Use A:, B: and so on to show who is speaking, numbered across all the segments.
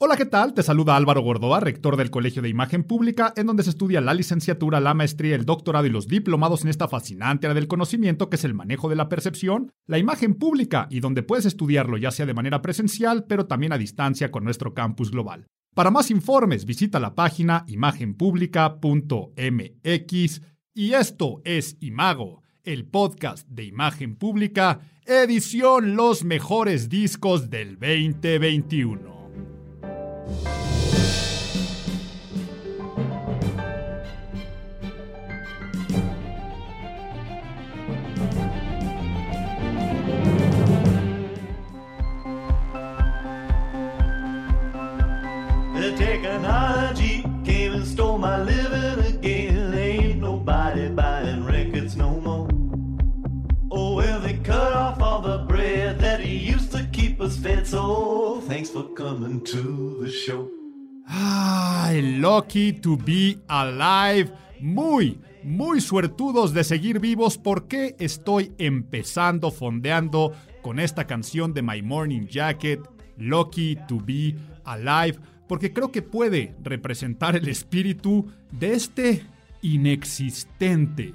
A: Hola, ¿qué tal? Te saluda Álvaro Gordoa, rector del Colegio de Imagen Pública, en donde se estudia la licenciatura, la maestría, el doctorado y los diplomados en esta fascinante área del conocimiento que es el manejo de la percepción, la imagen pública, y donde puedes estudiarlo ya sea de manera presencial, pero también a distancia con nuestro campus global. Para más informes, visita la página imagenpublica.mx y esto es Imago, el podcast de imagen pública, edición Los mejores discos del 2021.
B: The technology came and stole my living used to keep us fed. So thanks for coming to the show.
A: Lucky to be alive. Muy, muy suertudos de seguir vivos porque estoy empezando fondeando con esta canción de My Morning Jacket, Lucky to be alive, porque creo que puede representar el espíritu de este inexistente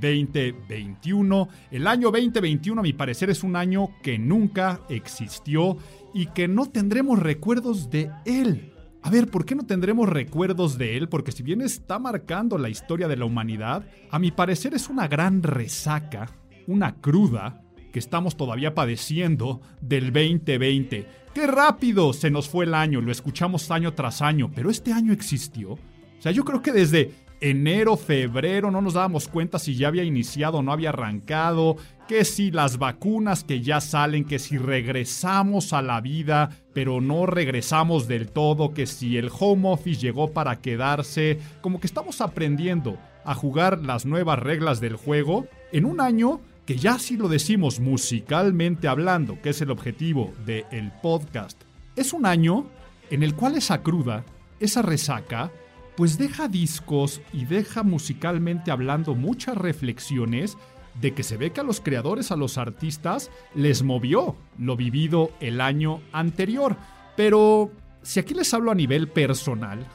A: 2021. El año 2021 a mi parecer es un año que nunca existió y que no tendremos recuerdos de él. A ver, ¿por qué no tendremos recuerdos de él? Porque si bien está marcando la historia de la humanidad, a mi parecer es una gran resaca, una cruda, que estamos todavía padeciendo del 2020. ¡Qué rápido se nos fue el año! Lo escuchamos año tras año, pero este año existió. O sea, yo creo que desde enero, febrero no nos dábamos cuenta si ya había iniciado o no había arrancado, que si las vacunas que ya salen, que si regresamos a la vida, pero no regresamos del todo, que si el home office llegó para quedarse, como que estamos aprendiendo a jugar las nuevas reglas del juego en un año que ya si lo decimos musicalmente hablando, que es el objetivo del podcast, es un año en el cual esa cruda, esa resaca, pues deja discos y deja musicalmente hablando muchas reflexiones de que se ve que a los creadores, a los artistas, les movió lo vivido el año anterior. Pero si aquí les hablo a nivel personal,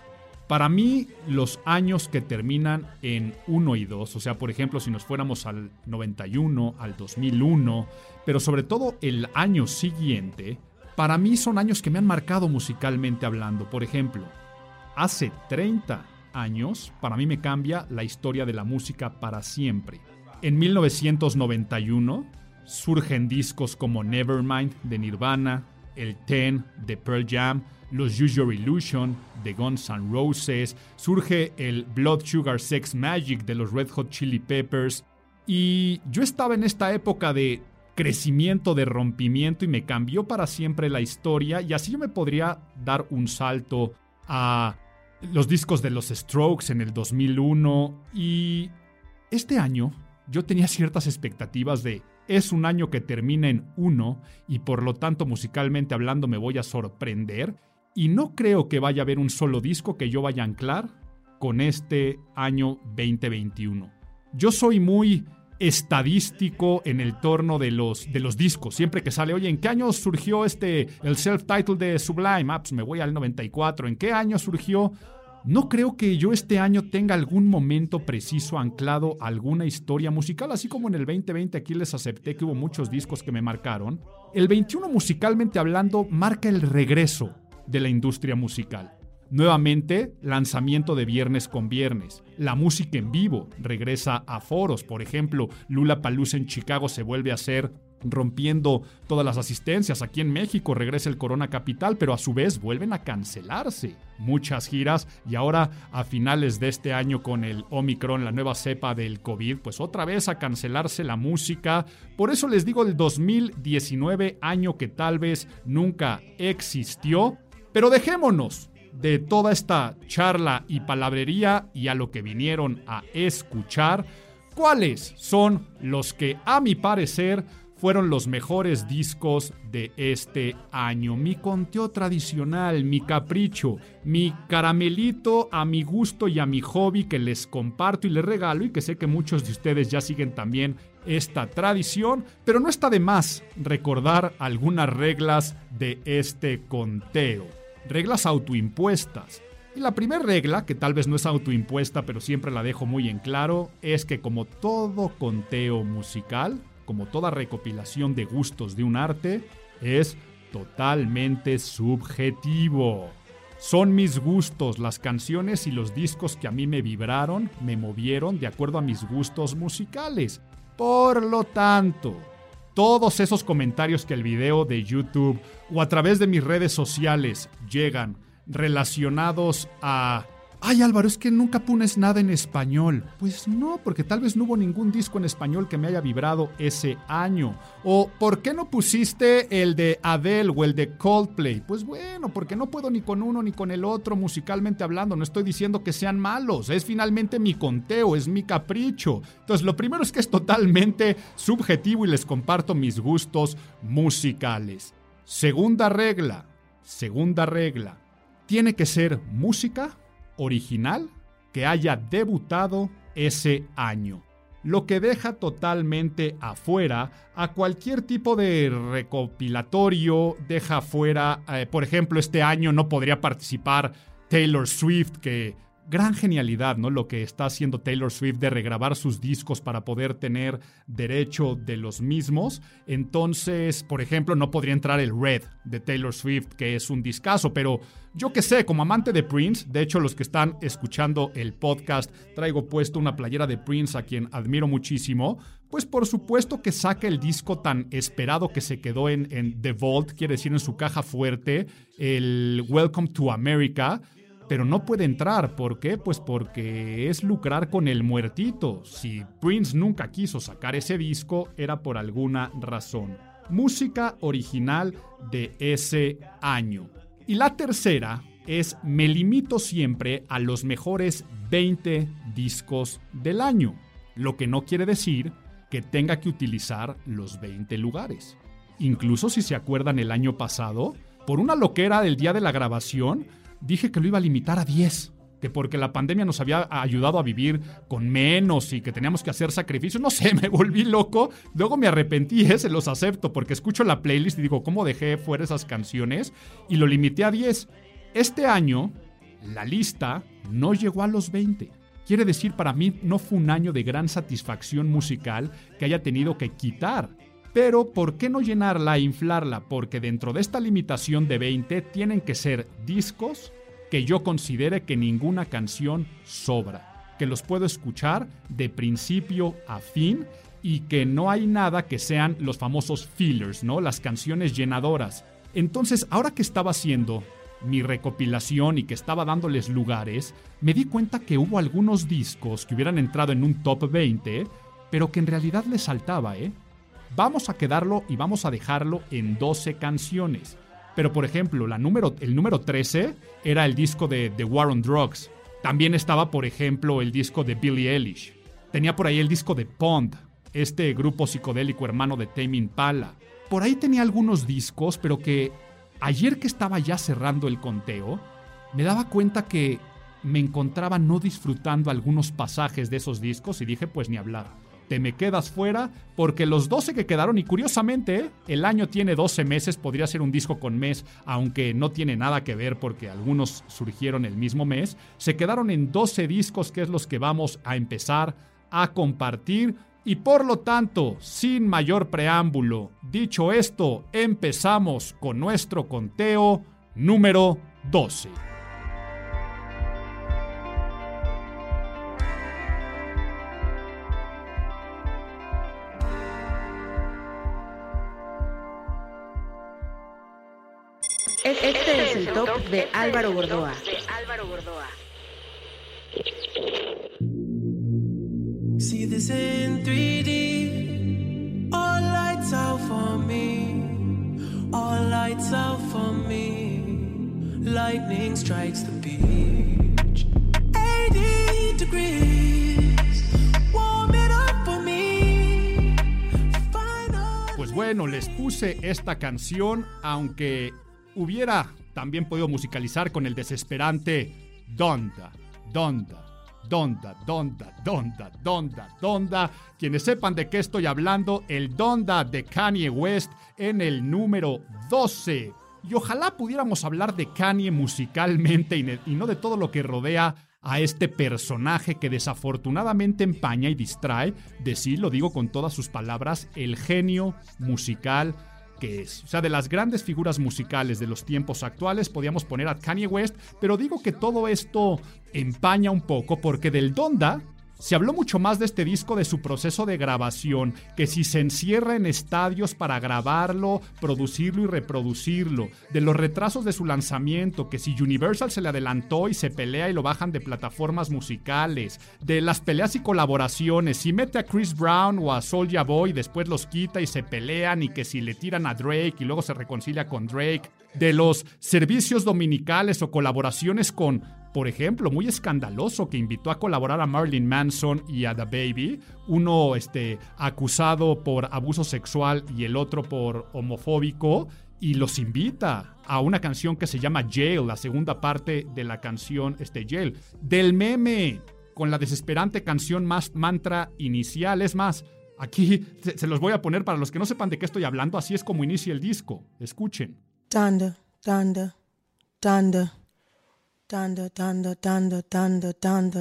A: para mí los años que terminan en 1 y 2, o sea, por ejemplo, si nos fuéramos al 91, al 2001, pero sobre todo el año siguiente, para mí son años que me han marcado musicalmente hablando. Por ejemplo, hace 30 años, para mí me cambia la historia de la música para siempre. En 1991 surgen discos como Nevermind de Nirvana, el Ten de Pearl Jam, los Your Illusion de Guns N' Roses, surge el Blood Sugar Sex Magic de los Red Hot Chili Peppers. Y yo estaba en esta época de crecimiento, de rompimiento y me cambió para siempre la historia y así yo me podría dar un salto a los discos de los Strokes en el 2001 y este año yo tenía ciertas expectativas de es un año que termina en uno y por lo tanto musicalmente hablando me voy a sorprender y no creo que vaya a haber un solo disco que yo vaya a anclar con este año 2021. Yo soy muy estadístico en el torno de los, de los discos. Siempre que sale, oye, ¿en qué año surgió este, el self-title de Sublime? Ah, pues me voy al 94. ¿En qué año surgió? No creo que yo este año tenga algún momento preciso anclado a alguna historia musical, así como en el 2020 aquí les acepté que hubo muchos discos que me marcaron. El 21 musicalmente hablando marca el regreso de la industria musical. Nuevamente, lanzamiento de viernes con viernes. La música en vivo regresa a foros. Por ejemplo, Lula Palusa en Chicago se vuelve a hacer rompiendo todas las asistencias. Aquí en México regresa el Corona Capital, pero a su vez vuelven a cancelarse muchas giras y ahora a finales de este año con el Omicron, la nueva cepa del COVID, pues otra vez a cancelarse la música. Por eso les digo el 2019, año que tal vez nunca existió, pero dejémonos de toda esta charla y palabrería y a lo que vinieron a escuchar, ¿cuáles son los que a mi parecer fueron los mejores discos de este año? Mi conteo tradicional, mi capricho, mi caramelito a mi gusto y a mi hobby que les comparto y les regalo y que sé que muchos de ustedes ya siguen también esta tradición, pero no está de más recordar algunas reglas de este conteo. Reglas autoimpuestas. Y la primera regla, que tal vez no es autoimpuesta, pero siempre la dejo muy en claro, es que como todo conteo musical, como toda recopilación de gustos de un arte, es totalmente subjetivo. Son mis gustos, las canciones y los discos que a mí me vibraron, me movieron de acuerdo a mis gustos musicales. Por lo tanto, todos esos comentarios que el video de YouTube o a través de mis redes sociales llegan relacionados a Ay Álvaro, es que nunca pones nada en español. Pues no, porque tal vez no hubo ningún disco en español que me haya vibrado ese año. O ¿por qué no pusiste el de Adele o el de Coldplay? Pues bueno, porque no puedo ni con uno ni con el otro musicalmente hablando. No estoy diciendo que sean malos. Es finalmente mi conteo, es mi capricho. Entonces lo primero es que es totalmente subjetivo y les comparto mis gustos musicales. Segunda regla. Segunda regla. Tiene que ser música original que haya debutado ese año, lo que deja totalmente afuera a cualquier tipo de recopilatorio, deja afuera, eh, por ejemplo, este año no podría participar Taylor Swift, que gran genialidad, ¿no? Lo que está haciendo Taylor Swift de regrabar sus discos para poder tener derecho de los mismos. Entonces, por ejemplo, no podría entrar el Red de Taylor Swift, que es un discazo, pero yo que sé, como amante de Prince, de hecho los que están escuchando el podcast, traigo puesto una playera de Prince a quien admiro muchísimo, pues por supuesto que saca el disco tan esperado que se quedó en, en The Vault, quiere decir en su caja fuerte, el Welcome to America, pero no puede entrar. ¿Por qué? Pues porque es lucrar con el muertito. Si Prince nunca quiso sacar ese disco, era por alguna razón. Música original de ese año. Y la tercera es me limito siempre a los mejores 20 discos del año, lo que no quiere decir que tenga que utilizar los 20 lugares. Incluso si se acuerdan el año pasado, por una loquera del día de la grabación, dije que lo iba a limitar a 10 que porque la pandemia nos había ayudado a vivir con menos y que teníamos que hacer sacrificios. No sé, me volví loco. Luego me arrepentí, ¿eh? se los acepto, porque escucho la playlist y digo, ¿cómo dejé fuera esas canciones? Y lo limité a 10. Este año, la lista no llegó a los 20. Quiere decir, para mí no fue un año de gran satisfacción musical que haya tenido que quitar. Pero, ¿por qué no llenarla e inflarla? Porque dentro de esta limitación de 20 tienen que ser discos que yo considere que ninguna canción sobra, que los puedo escuchar de principio a fin y que no hay nada que sean los famosos fillers, ¿no? Las canciones llenadoras. Entonces, ahora que estaba haciendo mi recopilación y que estaba dándoles lugares, me di cuenta que hubo algunos discos que hubieran entrado en un top 20, pero que en realidad les saltaba, ¿eh? Vamos a quedarlo y vamos a dejarlo en 12 canciones. Pero por ejemplo, la número, el número 13 era el disco de The War on Drugs. También estaba, por ejemplo, el disco de Billie Eilish. Tenía por ahí el disco de Pond, este grupo psicodélico hermano de Tame Impala. Por ahí tenía algunos discos, pero que ayer que estaba ya cerrando el conteo, me daba cuenta que me encontraba no disfrutando algunos pasajes de esos discos y dije, pues ni hablar te me quedas fuera, porque los 12 que quedaron, y curiosamente, el año tiene 12 meses, podría ser un disco con mes, aunque no tiene nada que ver porque algunos surgieron el mismo mes, se quedaron en 12 discos que es los que vamos a empezar a compartir. Y por lo tanto, sin mayor preámbulo, dicho esto, empezamos con nuestro conteo número 12.
C: Este es el top de Álvaro Gordoa. See this in 3D. All lights out for me. All lights out for me. Lightning strikes the beach. 80 degrees. Warm it up for me. Final.
A: Pues bueno, les puse esta canción, aunque hubiera también podido musicalizar con el desesperante Donda, Donda, Donda, Donda, Donda, Donda, Donda. Quienes sepan de qué estoy hablando, el Donda de Kanye West en el número 12. y ojalá pudiéramos hablar de Kanye musicalmente y, no de todo lo que rodea a este personaje que desafortunadamente empaña y distrae, de sí, lo digo con todas sus palabras, el genio musical que es. O sea, de las grandes figuras musicales de los tiempos actuales podíamos poner a Kanye West, pero digo que todo esto empaña un poco porque del Donda se habló mucho más de este disco de su proceso de grabación, que si se encierra en estadios para grabarlo, producirlo y reproducirlo, de los retrasos de su lanzamiento, que si Universal se le adelantó y se pelea y lo bajan de plataformas musicales, de las peleas y colaboraciones, si mete a Chris Brown o a Soulja Boy después los quita y se pelean y que si le tiran a Drake y luego se reconcilia con Drake, de los servicios dominicales o colaboraciones con por ejemplo, muy escandaloso que invitó a colaborar a Marilyn Manson y a The Baby, uno este, acusado por abuso sexual y el otro por homofóbico, y los invita a una canción que se llama Jail, la segunda parte de la canción este, Jail, del meme, con la desesperante canción más mantra inicial. Es más, aquí se, se los voy a poner para los que no sepan de qué estoy hablando, así es como inicia el disco. Escuchen.
D: Thunder, thunder. Thunder, thunder, thunder, thunder, thunder,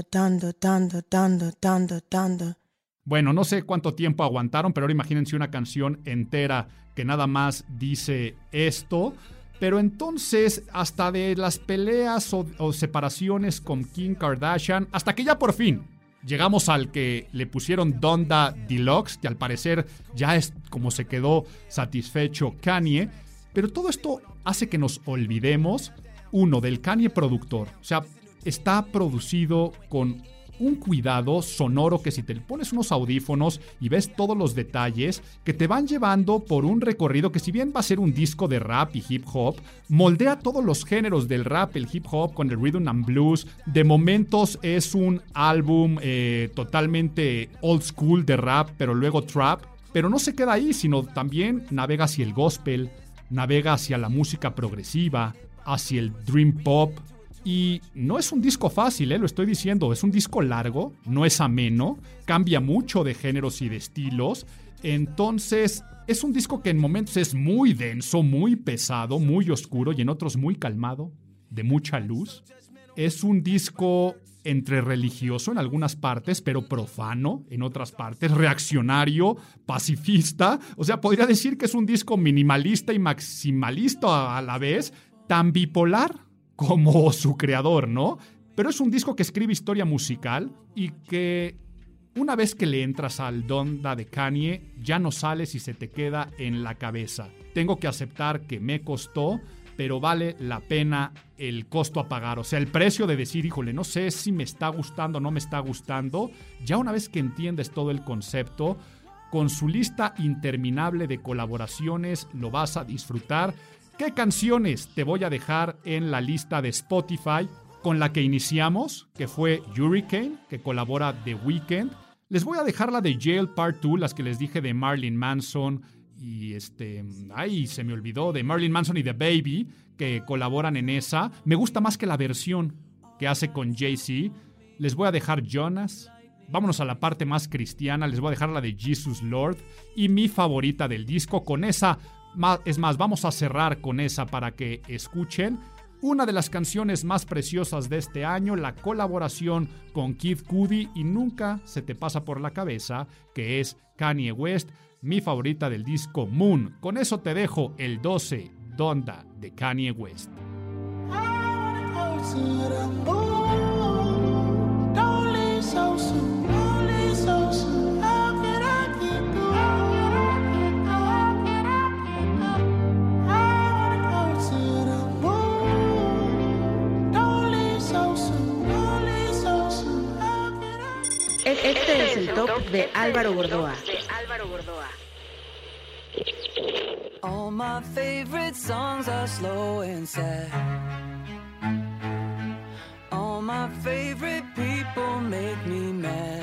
D: thunder, thunder, thunder, thunder, thunder.
A: Bueno, no sé cuánto tiempo aguantaron, pero ahora imagínense una canción entera que nada más dice esto. Pero entonces, hasta de las peleas o, o separaciones con Kim Kardashian, hasta que ya por fin llegamos al que le pusieron Donda Deluxe, que al parecer ya es como se quedó satisfecho Kanye. Pero todo esto hace que nos olvidemos, uno, del Kanye productor. O sea, está producido con un cuidado sonoro que si te pones unos audífonos y ves todos los detalles que te van llevando por un recorrido que si bien va a ser un disco de rap y hip hop, moldea todos los géneros del rap, el hip hop con el rhythm and blues. De momentos es un álbum eh, totalmente old school de rap, pero luego trap. Pero no se queda ahí, sino también navega hacia el gospel, navega hacia la música progresiva, hacia el dream pop, y no es un disco fácil, ¿eh? lo estoy diciendo, es un disco largo, no es ameno, cambia mucho de géneros y de estilos. Entonces, es un disco que en momentos es muy denso, muy pesado, muy oscuro y en otros muy calmado, de mucha luz. Es un disco entre religioso en algunas partes, pero profano en otras partes, reaccionario, pacifista. O sea, podría decir que es un disco minimalista y maximalista a la vez, tan bipolar como su creador, ¿no? Pero es un disco que escribe historia musical y que una vez que le entras al Donda de Kanye, ya no sales y se te queda en la cabeza. Tengo que aceptar que me costó, pero vale la pena el costo a pagar. O sea, el precio de decir, híjole, no sé si me está gustando o no me está gustando. Ya una vez que entiendes todo el concepto, con su lista interminable de colaboraciones lo vas a disfrutar. ¿Qué canciones te voy a dejar en la lista de Spotify con la que iniciamos, que fue Hurricane, que colabora The Weeknd? Les voy a dejar la de Jail Part 2, las que les dije de Marilyn Manson y este, ay, se me olvidó, de Marilyn Manson y The Baby, que colaboran en esa. Me gusta más que la versión que hace con Jay-Z. Les voy a dejar Jonas. Vámonos a la parte más cristiana, les voy a dejar la de Jesus Lord y mi favorita del disco con esa es más, vamos a cerrar con esa para que escuchen. Una de las canciones más preciosas de este año, la colaboración con Kid Cudi y nunca se te pasa por la cabeza que es Kanye West, mi favorita del disco Moon. Con eso te dejo el 12 Donda de Kanye West.
C: Este es el top de Álvaro Gordoa.
E: All my favorite songs are slow and sad. All my favorite people make me mad.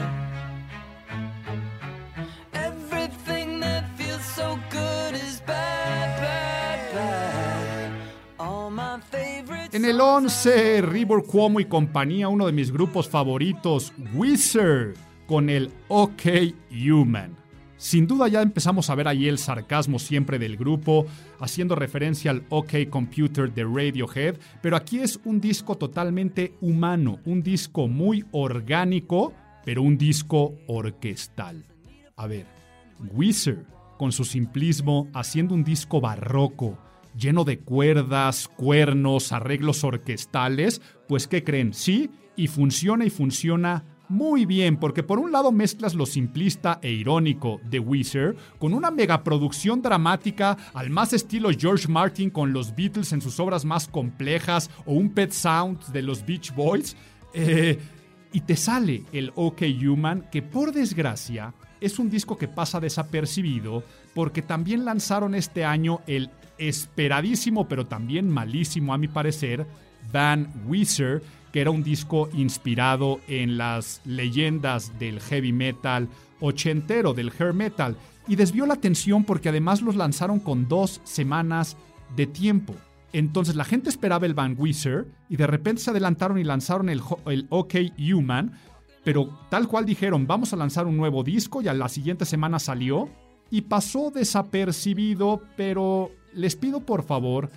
E: Everything that feels so good is bad, bad, bad. All my favorite
A: En el 11, River Cuomo y compañía, uno de mis grupos favoritos, Wizard, con el OK Human. Sin duda ya empezamos a ver ahí el sarcasmo siempre del grupo, haciendo referencia al OK Computer de Radiohead, pero aquí es un disco totalmente humano, un disco muy orgánico, pero un disco orquestal. A ver, Weezer, con su simplismo, haciendo un disco barroco, lleno de cuerdas, cuernos, arreglos orquestales, pues ¿qué creen? Sí, y funciona y funciona muy bien, porque por un lado mezclas lo simplista e irónico de Weezer con una megaproducción dramática al más estilo George Martin con los Beatles en sus obras más complejas o un Pet Sound de los Beach Boys. Eh, y te sale el OK Human, que por desgracia es un disco que pasa desapercibido porque también lanzaron este año el esperadísimo pero también malísimo a mi parecer Van Weezer, que era un disco inspirado en las leyendas del heavy metal ochentero, del hair metal, y desvió la atención porque además los lanzaron con dos semanas de tiempo. Entonces la gente esperaba el Van Weezer y de repente se adelantaron y lanzaron el, el OK Human, pero tal cual dijeron, vamos a lanzar un nuevo disco y a la siguiente semana salió y pasó desapercibido, pero les pido por favor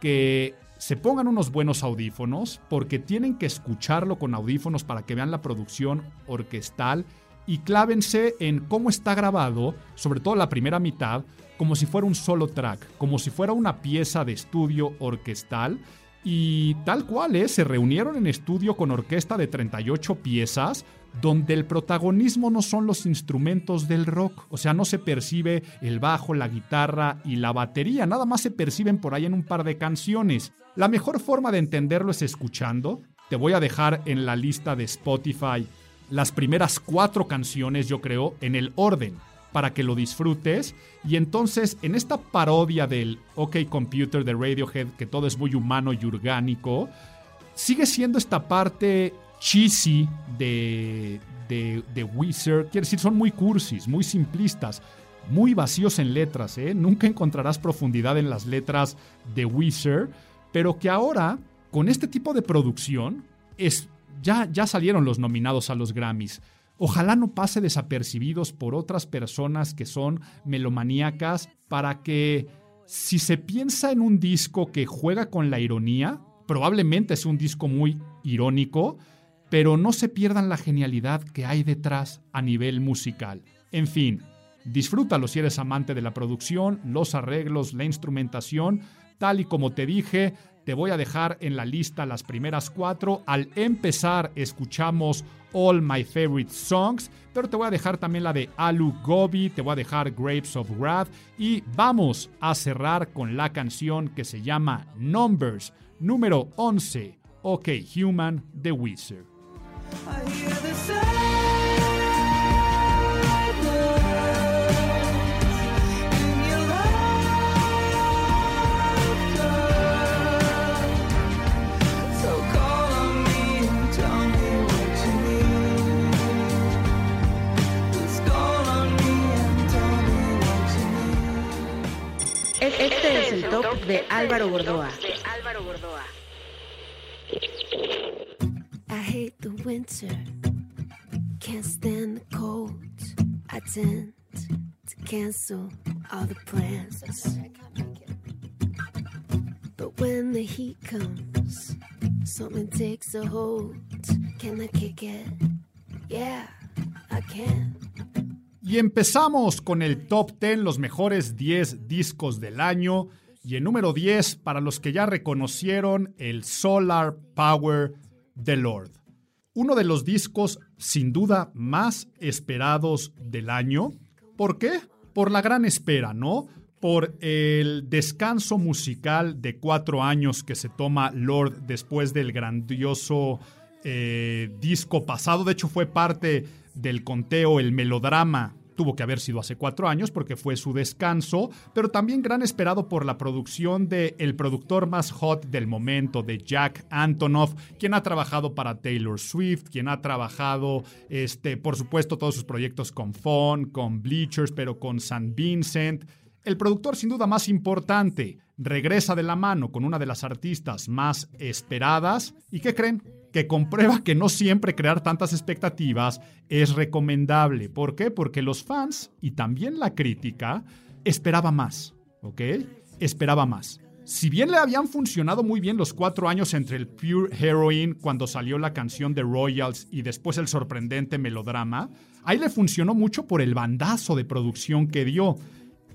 A: que se pongan unos buenos audífonos porque tienen que escucharlo con audífonos para que vean la producción orquestal y clávense en cómo está grabado, sobre todo la primera mitad, como si fuera un solo track, como si fuera una pieza de estudio orquestal. Y tal cual es, se reunieron en estudio con orquesta de 38 piezas, donde el protagonismo no son los instrumentos del rock, o sea, no se percibe el bajo, la guitarra y la batería, nada más se perciben por ahí en un par de canciones. La mejor forma de entenderlo es escuchando. Te voy a dejar en la lista de Spotify las primeras cuatro canciones, yo creo, en el orden para que lo disfrutes. Y entonces, en esta parodia del OK Computer de Radiohead, que todo es muy humano y orgánico, sigue siendo esta parte cheesy de, de, de Weezer. Quiere decir, son muy cursis, muy simplistas, muy vacíos en letras. ¿eh? Nunca encontrarás profundidad en las letras de Weezer, pero que ahora, con este tipo de producción, es, ya, ya salieron los nominados a los Grammys. Ojalá no pase desapercibidos por otras personas que son melomaníacas para que si se piensa en un disco que juega con la ironía, probablemente es un disco muy irónico, pero no se pierdan la genialidad que hay detrás a nivel musical. En fin, disfrútalo si eres amante de la producción, los arreglos, la instrumentación, tal y como te dije, te voy a dejar en la lista las primeras cuatro. Al empezar escuchamos All My Favorite Songs, pero te voy a dejar también la de Alu Gobi, te voy a dejar Grapes of Wrath y vamos a cerrar con la canción que se llama Numbers, número 11, OK Human
E: the silence
C: Este es el top de Álvaro Gordoa.
F: I hate the winter, can't stand the cold. I tend to cancel all the plans. But when the heat comes, something takes a hold. Can I kick it? Yeah, I can.
A: Y empezamos con el top 10, los mejores 10 discos del año. Y el número 10, para los que ya reconocieron, el Solar Power The Lord. Uno de los discos sin duda más esperados del año. ¿Por qué? Por la gran espera, ¿no? Por el descanso musical de cuatro años que se toma Lord después del grandioso eh, disco pasado. De hecho, fue parte del conteo, el melodrama tuvo que haber sido hace cuatro años porque fue su descanso, pero también gran esperado por la producción de el productor más hot del momento, de Jack Antonoff, quien ha trabajado para Taylor Swift, quien ha trabajado, este, por supuesto, todos sus proyectos con Fon, con Bleachers, pero con San Vincent. El productor sin duda más importante regresa de la mano con una de las artistas más esperadas. ¿Y qué creen? Que comprueba que no siempre crear tantas expectativas es recomendable. ¿Por qué? Porque los fans y también la crítica esperaba más, ¿ok? Esperaba más. Si bien le habían funcionado muy bien los cuatro años entre el Pure Heroine cuando salió la canción de Royals y después el sorprendente melodrama, ahí le funcionó mucho por el bandazo de producción que dio.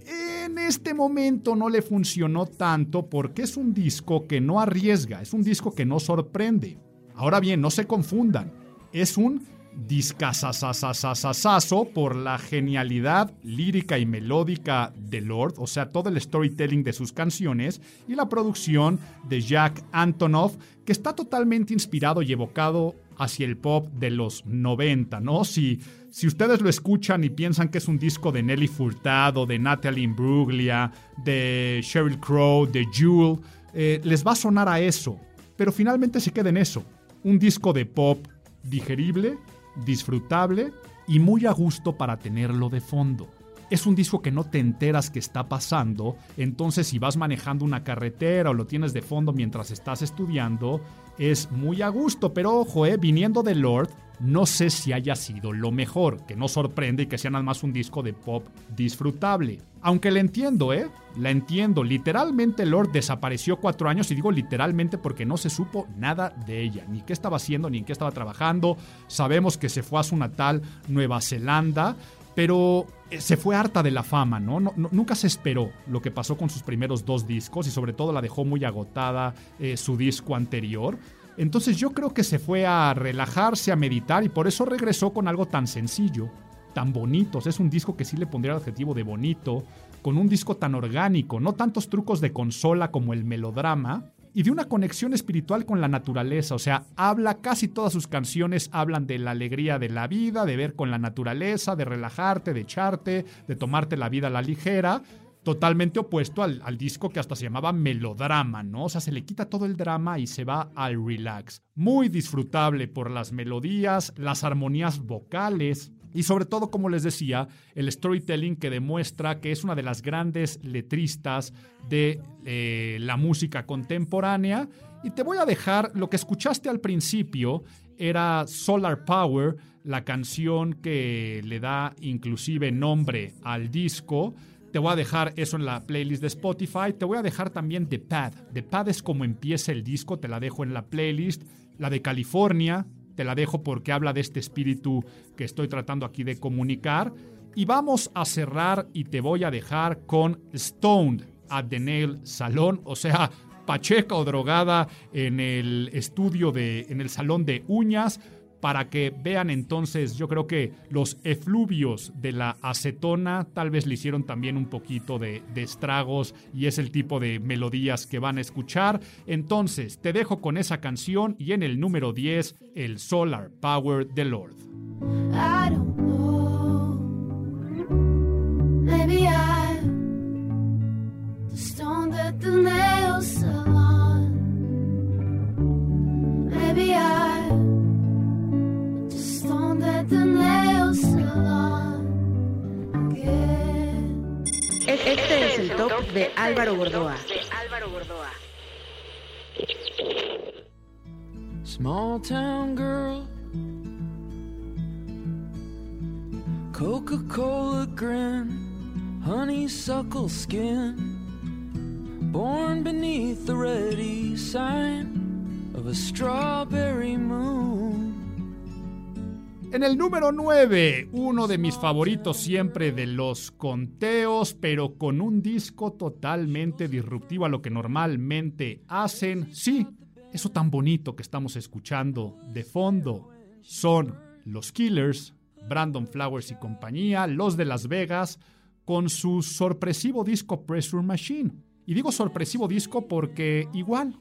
A: En este momento no le funcionó tanto porque es un disco que no arriesga, es un disco que no sorprende. Ahora bien, no se confundan, es un discazazazazazazo por la genialidad lírica y melódica de Lord, o sea, todo el storytelling de sus canciones y la producción de Jack Antonoff, que está totalmente inspirado y evocado hacia el pop de los 90, ¿no? Si, si ustedes lo escuchan y piensan que es un disco de Nelly Furtado, de Natalie Imbruglia, de Sheryl Crow, de Jewel, les va a sonar a eso, pero finalmente se queda en eso, un disco de pop digerible, disfrutable y muy a gusto para tenerlo de fondo. Es un disco que no te enteras que está pasando, entonces si vas manejando una carretera o lo tienes de fondo mientras estás estudiando, es muy a gusto, pero ojo, eh, viniendo de Lord, no sé si haya sido lo mejor, que no sorprende y que sea nada más un disco de pop disfrutable. Aunque la entiendo, ¿eh? La entiendo. Literalmente Lord desapareció cuatro años y digo literalmente porque no se supo nada de ella, ni qué estaba haciendo, ni en qué estaba trabajando. Sabemos que se fue a su natal Nueva Zelanda, pero eh, se fue harta de la fama, ¿no? Nunca se esperó lo que pasó con sus primeros dos discos y sobre todo la dejó muy agotada eh, su disco anterior. Entonces yo creo que se fue a relajarse, a meditar y por eso regresó con algo tan sencillo, tan bonito. Es un disco que sí le pondría el adjetivo de bonito, con un disco tan orgánico, no tantos trucos de consola como el melodrama, y de una conexión espiritual con la naturaleza. O sea, habla, casi todas sus canciones hablan de la alegría de la vida, de ver con la naturaleza, de relajarte, de echarte, de tomarte la vida a la ligera. Totalmente opuesto al, al disco que hasta se llamaba melodrama, ¿no? O sea, se le quita todo el drama y se va al relax. Muy disfrutable por las melodías, las armonías vocales, y sobre todo, como les decía, el storytelling que demuestra que es una de las grandes letristas de eh, la música contemporánea. Y te voy a dejar lo que escuchaste al principio, era Solar Power, la canción que le da inclusive nombre al disco. Te voy a dejar eso en la playlist de Spotify. Te voy a dejar también The Pad. The Pad es como empieza el disco, te la dejo en la playlist. La de California, te la dejo porque habla de este espíritu que estoy tratando aquí de comunicar. Y vamos a cerrar y te voy a dejar con Stoned at the Nail Salon, o sea, pacheca o drogada en el estudio de, en el salón de uñas, para que vean entonces, yo creo que los efluvios de la acetona tal vez le hicieron también un poquito de, de estragos y es el tipo de melodías que van a escuchar. Entonces, te dejo con esa canción y en el número 10, el Solar Power de Lord.
F: The. Maybe
C: Este es el top de Álvaro Gordoa.
E: Small town girl, Coca Cola grin, honeysuckle skin, born beneath the ready sign of a strawberry moon.
A: En el número 9, uno de mis favoritos siempre de los conteos, pero con un disco totalmente disruptivo a lo que normalmente hacen. Sí, eso tan bonito que estamos escuchando de fondo son los Killers, Brandon Flowers y compañía, los de Las Vegas, con su sorpresivo disco Pressure Machine. Y digo sorpresivo disco porque igual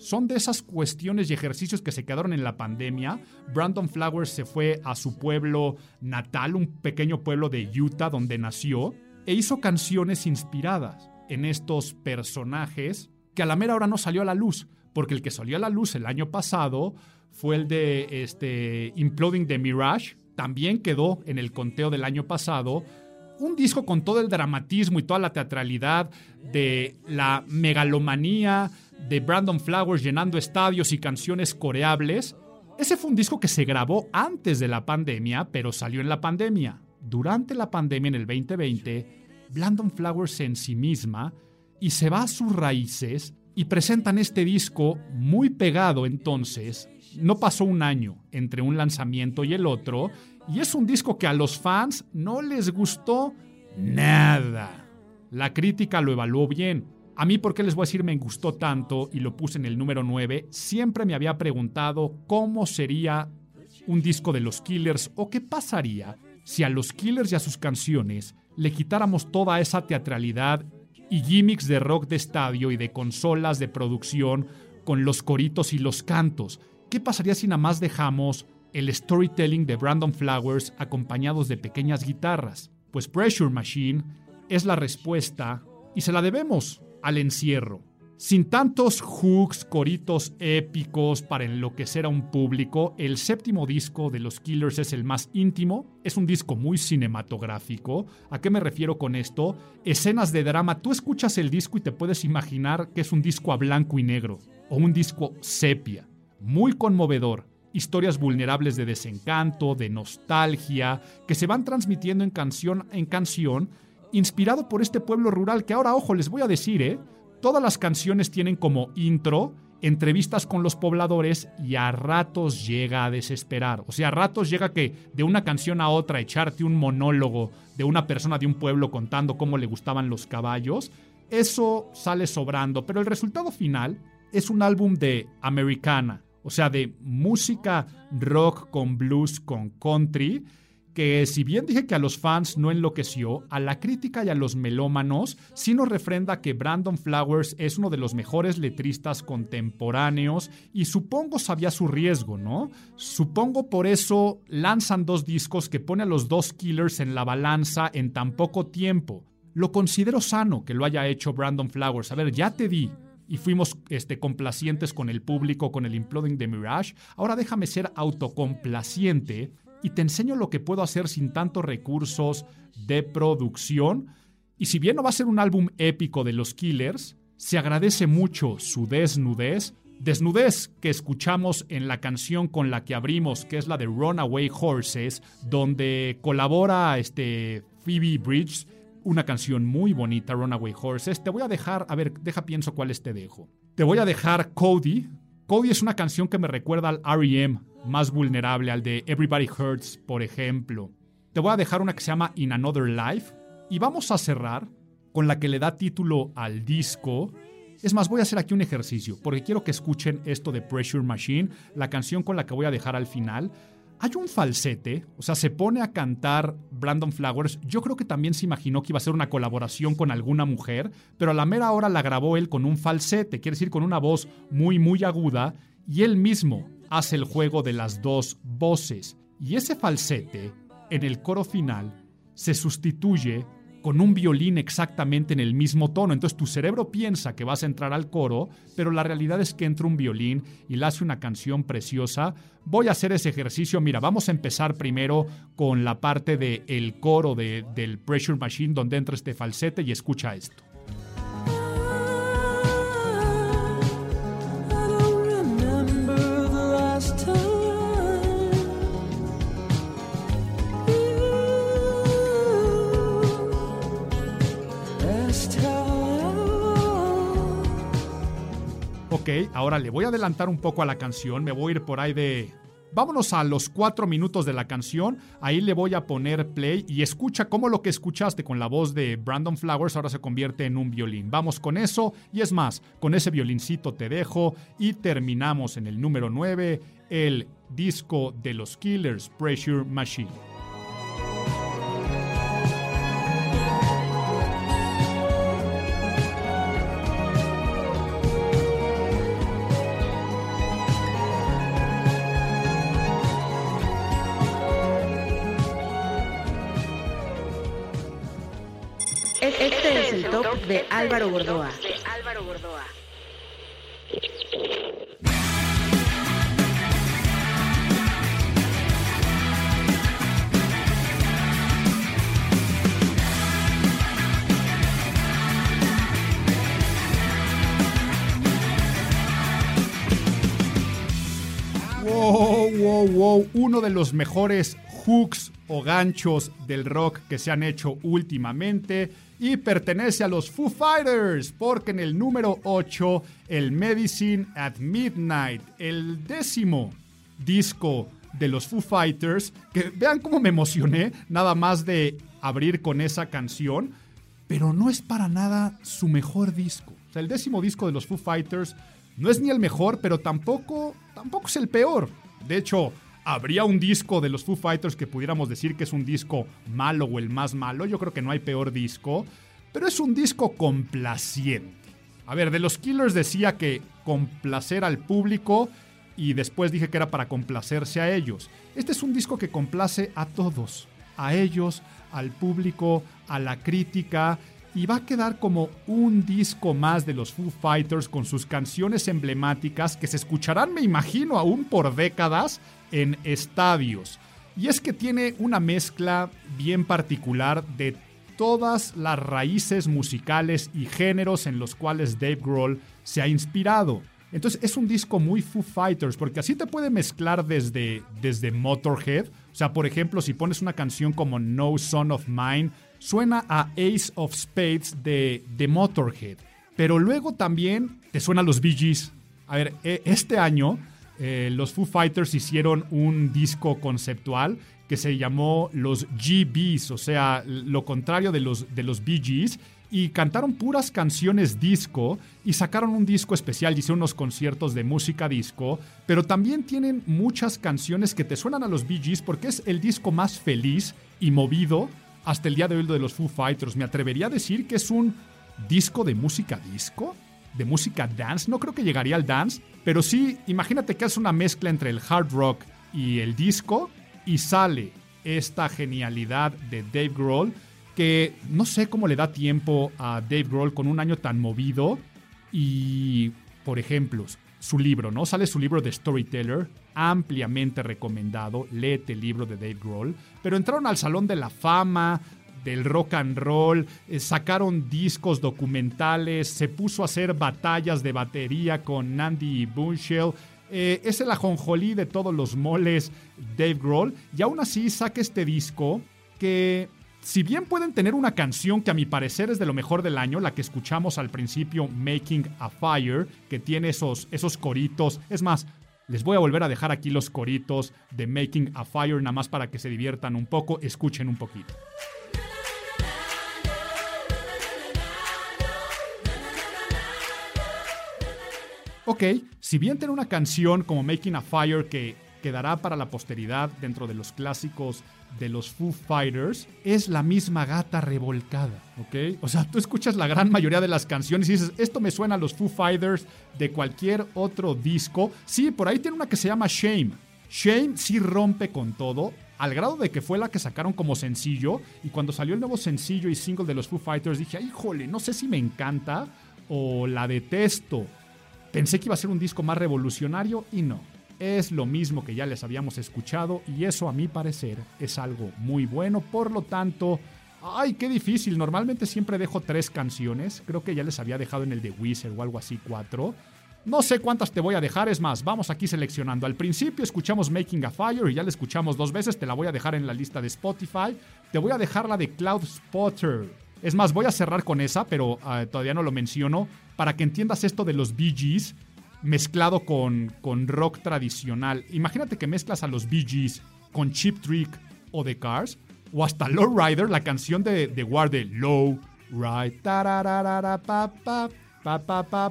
A: son de esas cuestiones y ejercicios que se quedaron en la pandemia. Brandon Flowers se fue a su pueblo natal, un pequeño pueblo de Utah donde nació, e hizo canciones inspiradas en estos personajes que a la mera hora no salió a la luz, porque el que salió a la luz el año pasado fue el de este, Imploding the Mirage, también quedó en el conteo del año pasado, un disco con todo el dramatismo y toda la teatralidad de la megalomanía de Brandon Flowers llenando estadios y canciones coreables. Ese fue un disco que se grabó antes de la pandemia, pero salió en la pandemia. Durante la pandemia en el 2020, Blandon Flowers se ensimisma y se va a sus raíces y presentan este disco muy pegado entonces. No pasó un año entre un lanzamiento y el otro, y es un disco que a los fans no les gustó nada. La crítica lo evaluó bien. A mí, ¿por qué les voy a decir me gustó tanto y lo puse en el número 9? Siempre me había preguntado cómo sería un disco de los Killers o qué pasaría si a los Killers y a sus canciones le quitáramos toda esa teatralidad y gimmicks de rock de estadio y de consolas de producción con los coritos y los cantos. ¿Qué pasaría si nada más dejamos el storytelling de Brandon Flowers acompañados de pequeñas guitarras? Pues Pressure Machine es la respuesta y se la debemos al encierro. Sin tantos hooks, coritos épicos para enloquecer a un público, el séptimo disco de los Killers es el más íntimo, es un disco muy cinematográfico. ¿A qué me refiero con esto? Escenas de drama, tú escuchas el disco y te puedes imaginar que es un disco a blanco y negro o un disco sepia, muy conmovedor. Historias vulnerables de desencanto, de nostalgia, que se van transmitiendo en canción en canción, inspirado por este pueblo rural que ahora, ojo, les voy a decir, ¿eh? Todas las canciones tienen como intro entrevistas con los pobladores y a ratos llega a desesperar. O sea, a ratos llega que de una canción a otra echarte un monólogo de una persona de un pueblo contando cómo le gustaban los caballos, eso sale sobrando, pero el resultado final es un álbum de americana, o sea, de música rock con blues con country que si bien dije que a los fans no enloqueció, a la crítica y a los melómanos sí nos refrenda que Brandon Flowers es uno de los mejores letristas contemporáneos y supongo sabía su riesgo, ¿no? Supongo por eso lanzan dos discos que pone a los dos killers en la balanza en tan poco tiempo. Lo considero sano que lo haya hecho Brandon Flowers. A ver, ya te di y fuimos este, complacientes con el público, con el Imploding de Mirage. Ahora déjame ser autocomplaciente y te enseño lo que puedo hacer sin tantos recursos de producción. Y si bien no va a ser un álbum épico de los Killers, se agradece mucho su desnudez, desnudez que escuchamos en la canción con la que abrimos, que es la de Runaway Horses, donde colabora este Phoebe Bridges, una canción muy bonita, Runaway Horses. Te voy a dejar, a ver, deja pienso cuáles te dejo. Te voy a dejar Cody. Cody es una canción que me recuerda al REM, más vulnerable, al de Everybody Hurts, por ejemplo. Te voy a dejar una que se llama In Another Life y vamos a cerrar con la que le da título al disco. Es más, voy a hacer aquí un ejercicio porque quiero que escuchen esto de Pressure Machine, la canción con la que voy a dejar al final. Hay un falsete, o sea, se pone a cantar Brandon Flowers. Yo creo que también se imaginó que iba a ser una colaboración con alguna mujer, pero a la mera hora la grabó él con un falsete, quiere decir con una voz muy, muy aguda, y él mismo hace el juego de las dos voces. Y ese falsete, en el coro final, se sustituye con un violín exactamente en el mismo tono. Entonces tu cerebro piensa que vas a entrar al coro, pero la realidad es que entra un violín y le hace una canción preciosa. Voy a hacer ese ejercicio. Mira, vamos a empezar primero con la parte del el coro de, del Pressure Machine donde entra este falsete y escucha esto. Ok, ahora le voy a adelantar un poco a la canción. Me voy a ir por ahí de... Vámonos a los cuatro minutos de la canción. Ahí le voy a poner play y escucha cómo lo que escuchaste con la voz de Brandon Flowers ahora se convierte en un violín. Vamos con eso y es más, con ese violincito te dejo y terminamos en el número 9, el disco de los Killers, Pressure Machine.
C: top de Álvaro Gordoa.
A: Wow, wow, wow. Uno de los mejores hooks o ganchos del rock que se han hecho últimamente y pertenece a los Foo Fighters porque en el número 8, el Medicine at Midnight, el décimo disco de los Foo Fighters, que vean cómo me emocioné nada más de abrir con esa canción, pero no es para nada su mejor disco. O sea, el décimo disco de los Foo Fighters no es ni el mejor, pero tampoco, tampoco es el peor. De hecho, ¿habría un disco de los Foo Fighters que pudiéramos decir que es un disco malo o el más malo? Yo creo que no hay peor disco, pero es un disco complaciente. A ver, de los Killers decía que complacer al público y después dije que era para complacerse a ellos. Este es un disco que complace a todos, a ellos, al público, a la crítica y va a quedar como un disco más de los Foo Fighters con sus canciones emblemáticas que se escucharán, me imagino, aún por décadas en estadios. Y es que tiene una mezcla bien particular de todas las raíces musicales y géneros en los cuales Dave Grohl se ha inspirado. Entonces es un disco muy Foo Fighters porque así te puede mezclar desde, desde Motorhead. O sea, por ejemplo, si pones una canción como No Son of Mine, suena a Ace of Spades de, de Motorhead. Pero luego también te suena a los Bee Gees. A ver, e- este año eh, los Foo Fighters hicieron un disco conceptual que se llamó los GBs, o sea, lo contrario de los, de los Bee Gees, y cantaron puras canciones disco y sacaron un disco especial, hicieron unos conciertos de música disco, pero también tienen muchas canciones que te suenan a los Bee Gees porque es el disco más feliz y movido hasta el día de hoy de los Foo Fighters. Me atrevería a decir que es un disco de música disco, de música dance. No creo que llegaría al dance, pero sí, imagínate que es una mezcla entre el hard rock y el disco y sale esta genialidad de Dave Grohl que no sé cómo le da tiempo a Dave Grohl con un año tan movido y, por ejemplo, su libro, ¿no? Sale su libro de Storyteller, ampliamente recomendado, léete el libro de Dave Grohl, pero entraron al Salón de la Fama del rock and roll, eh, sacaron discos documentales, se puso a hacer batallas de batería con Andy Bunchell, eh, es el ajonjolí de todos los moles Dave Grohl, y aún así saca este disco que si bien pueden tener una canción que a mi parecer es de lo mejor del año, la que escuchamos al principio, Making a Fire, que tiene esos, esos coritos, es más, les voy a volver a dejar aquí los coritos de Making a Fire, nada más para que se diviertan un poco, escuchen un poquito. Ok, si bien tiene una canción como Making a Fire que quedará para la posteridad dentro de los clásicos de los Foo Fighters, es la misma gata revolcada, ¿ok? O sea, tú escuchas la gran mayoría de las canciones y dices, esto me suena a los Foo Fighters de cualquier otro disco. Sí, por ahí tiene una que se llama Shame. Shame sí rompe con todo, al grado de que fue la que sacaron como sencillo, y cuando salió el nuevo sencillo y single de los Foo Fighters dije, "Ay, híjole, no sé si me encanta o la detesto. Pensé que iba a ser un disco más revolucionario y no. Es lo mismo que ya les habíamos escuchado y eso a mi parecer es algo muy bueno. Por lo tanto, ay, qué difícil. Normalmente siempre dejo tres canciones. Creo que ya les había dejado en el de Wizard o algo así cuatro. No sé cuántas te voy a dejar, es más, vamos aquí seleccionando. Al principio escuchamos Making a Fire y ya la escuchamos dos veces, te la voy a dejar en la lista de Spotify. Te voy a dejar la de Cloud Spotter. Es más, voy a cerrar con esa, pero ah, todavía no lo menciono, para que entiendas esto de los Bee mezclado con, con rock tradicional. Imagínate que mezclas a los Bee con Chip Trick o The Cars, o hasta Low Rider, la canción de, de de Low Ride,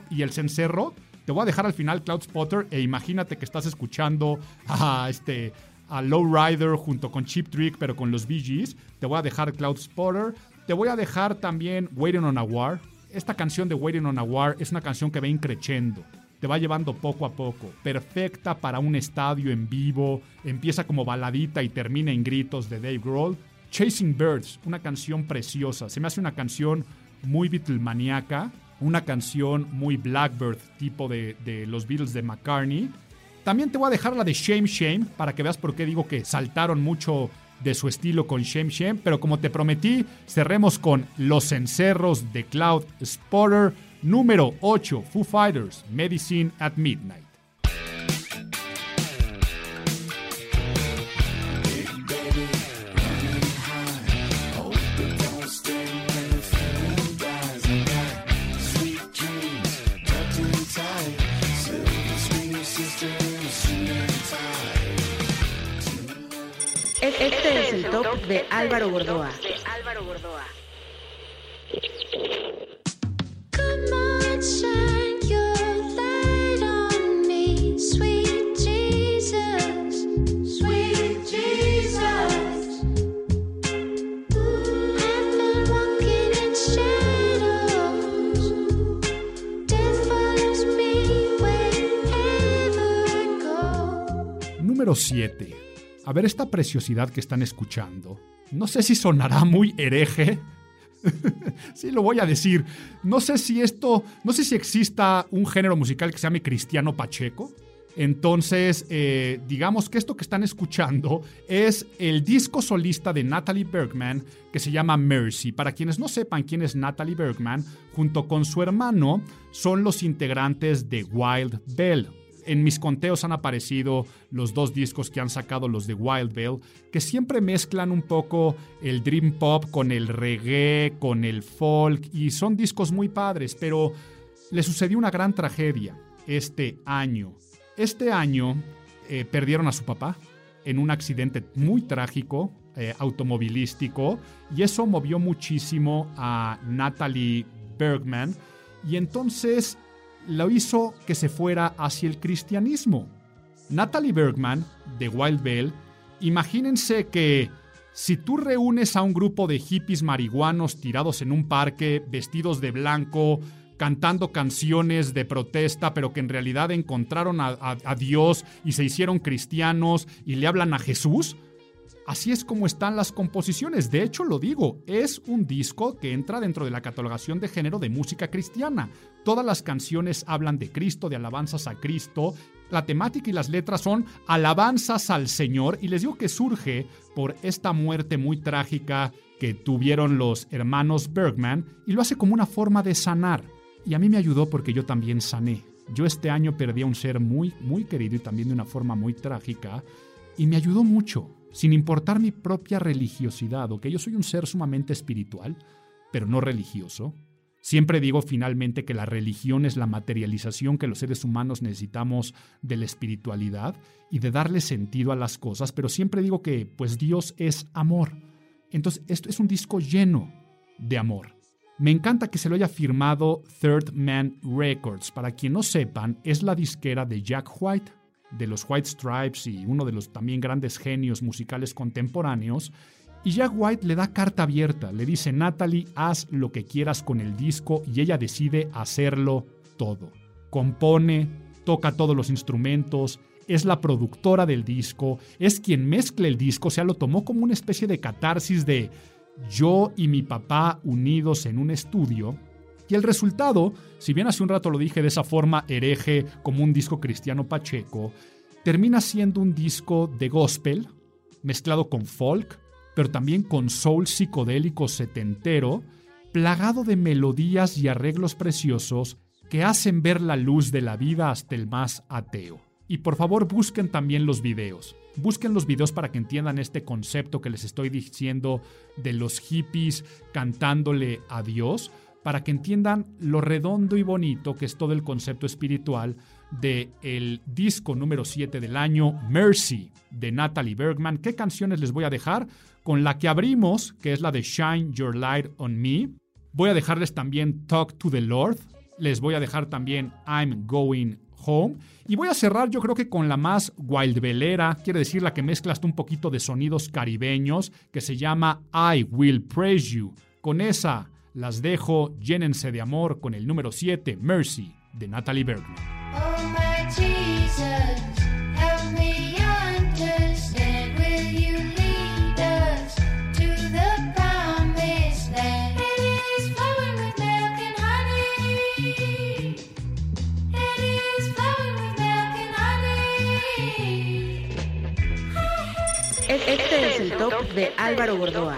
A: y el cencerro. Te voy a dejar al final Cloud Spotter e imagínate que estás escuchando a este a Low Rider junto con Chip Trick, pero con los Bee. Te voy a dejar Cloud Spotter. Te voy a dejar también Waiting on a War. Esta canción de Waiting on a War es una canción que va increchendo. Te va llevando poco a poco. Perfecta para un estadio en vivo. Empieza como baladita y termina en gritos de Dave Grohl. Chasing Birds, una canción preciosa. Se me hace una canción muy Beatlemaniaca. Una canción muy Blackbird, tipo de, de los Beatles de McCartney. También te voy a dejar la de Shame Shame para que veas por qué digo que saltaron mucho de su estilo con Shame Shame. Pero como te prometí, cerremos con Los Encerros de Cloud Spotter. Número 8, Foo Fighters, Medicine at Midnight.
C: El top de Álvaro Gordoa.
A: Número 7. A ver esta preciosidad que están escuchando. No sé si sonará muy hereje. sí, lo voy a decir. No sé si esto, no sé si exista un género musical que se llame Cristiano Pacheco. Entonces, eh, digamos que esto que están escuchando es el disco solista de Natalie Bergman que se llama Mercy. Para quienes no sepan quién es Natalie Bergman, junto con su hermano son los integrantes de Wild Bell, en mis conteos han aparecido los dos discos que han sacado los de Wild Bell, que siempre mezclan un poco el dream pop con el reggae, con el folk, y son discos muy padres, pero le sucedió una gran tragedia este año. Este año eh, perdieron a su papá en un accidente muy trágico, eh, automovilístico, y eso movió muchísimo a Natalie Bergman, y entonces lo hizo que se fuera hacia el cristianismo. Natalie Bergman, de Wild Bell, imagínense que si tú reúnes a un grupo de hippies marihuanos tirados en un parque, vestidos de blanco, cantando canciones de protesta, pero que en realidad encontraron a, a- a Dios y se hicieron cristianos y le hablan a Jesús, Así es como están las composiciones. De hecho, lo digo, es un disco que entra dentro de la catalogación de género de música cristiana. Todas las canciones hablan de Cristo, de alabanzas a Cristo. La temática y las letras son alabanzas al Señor y les digo que surge por esta muerte muy trágica que tuvieron los hermanos Bergman y lo hace como una forma de sanar. Y a mí me ayudó porque yo también sané. Yo este año perdí a un ser muy, muy querido y también de una forma muy trágica y me ayudó mucho, sin importar mi propia religiosidad o que yo soy un ser sumamente espiritual, pero no religioso. Siempre digo finalmente que la religión es la materialización que los seres humanos necesitamos de la espiritualidad y de darle sentido a las cosas, pero siempre digo que pues Dios es amor. Entonces, esto es un disco lleno de amor. Me encanta que se lo haya firmado Third Man Records. Para quien no sepan, es la disquera de Jack White, de los White Stripes y uno de los también grandes genios musicales contemporáneos. Y Jack White le da carta abierta, le dice, Natalie, haz lo que quieras con el disco y ella decide hacerlo todo. Compone, toca todos los instrumentos, es la productora del disco, es quien mezcla el disco, o sea, lo tomó como una especie de catarsis de yo y mi papá unidos en un estudio. Y el resultado, si bien hace un rato lo dije de esa forma hereje como un disco cristiano pacheco, termina siendo un disco de gospel, mezclado con folk, pero también con soul psicodélico setentero, plagado de melodías y arreglos preciosos que hacen ver la luz de la vida hasta el más ateo. Y por favor busquen también los videos. Busquen los videos para que entiendan este concepto que les estoy diciendo de los hippies cantándole a Dios, para que entiendan lo redondo y bonito que es todo el concepto espiritual de el disco número 7 del año, Mercy, de Natalie Bergman. ¿Qué canciones les voy a dejar? Con la que abrimos, que es la de Shine Your Light on Me. Voy a dejarles también Talk to the Lord. Les voy a dejar también I'm Going Home. Y voy a cerrar yo creo que con la más wildbelera, quiere decir la que mezcla hasta un poquito de sonidos caribeños, que se llama I Will Praise You. Con esa las dejo, llénense de amor con el número 7, Mercy, de Natalie Bergman.
F: Oh my Jesus, help me understand. Will you lead us to the promised land? It is flowing with milk and honey. It is flowing with milk and honey.
C: Este es el top de Álvaro Gordoa.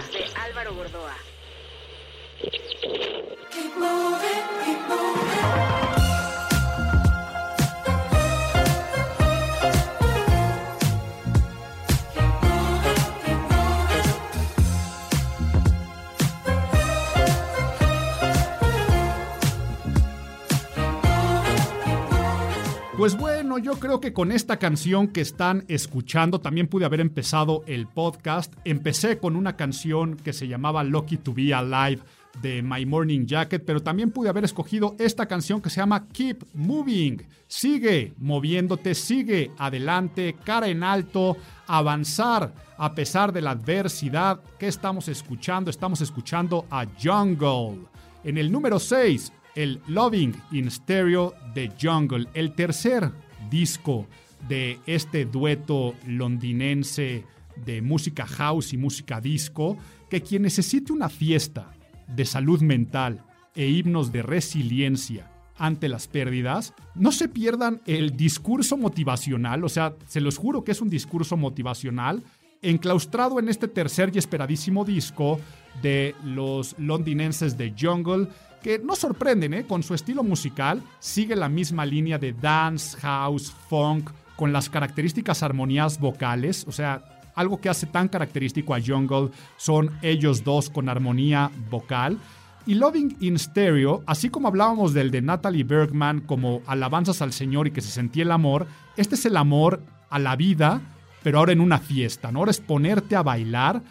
A: Pues bueno, yo creo que con esta canción que están escuchando también pude haber empezado el podcast. Empecé con una canción que se llamaba Lucky to Be Alive de My Morning Jacket, pero también pude haber escogido esta canción que se llama Keep Moving. Sigue moviéndote, sigue adelante, cara en alto, avanzar a pesar de la adversidad. ¿Qué estamos escuchando? Estamos escuchando a Jungle. En el número 6, el Loving in Stereo de Jungle, el tercer disco de este dueto londinense de música house y música disco, que quien necesite una fiesta de salud mental e himnos de resiliencia ante las pérdidas, no se pierdan el discurso motivacional, o sea, se los juro que es un discurso motivacional enclaustrado en este tercer y esperadísimo disco de los londinenses de Jungle, que no sorprenden, ¿eh? con su estilo musical, sigue la misma línea de dance, house, funk, con las características armonías vocales, o sea, algo que hace tan característico a Jungle son ellos dos con armonía vocal. Y Loving in Stereo, así como hablábamos del de Natalie Bergman como alabanzas al Señor y que se sentía el amor, este es el amor a la vida, pero ahora en una fiesta, ¿no? Ahora es ponerte a bailar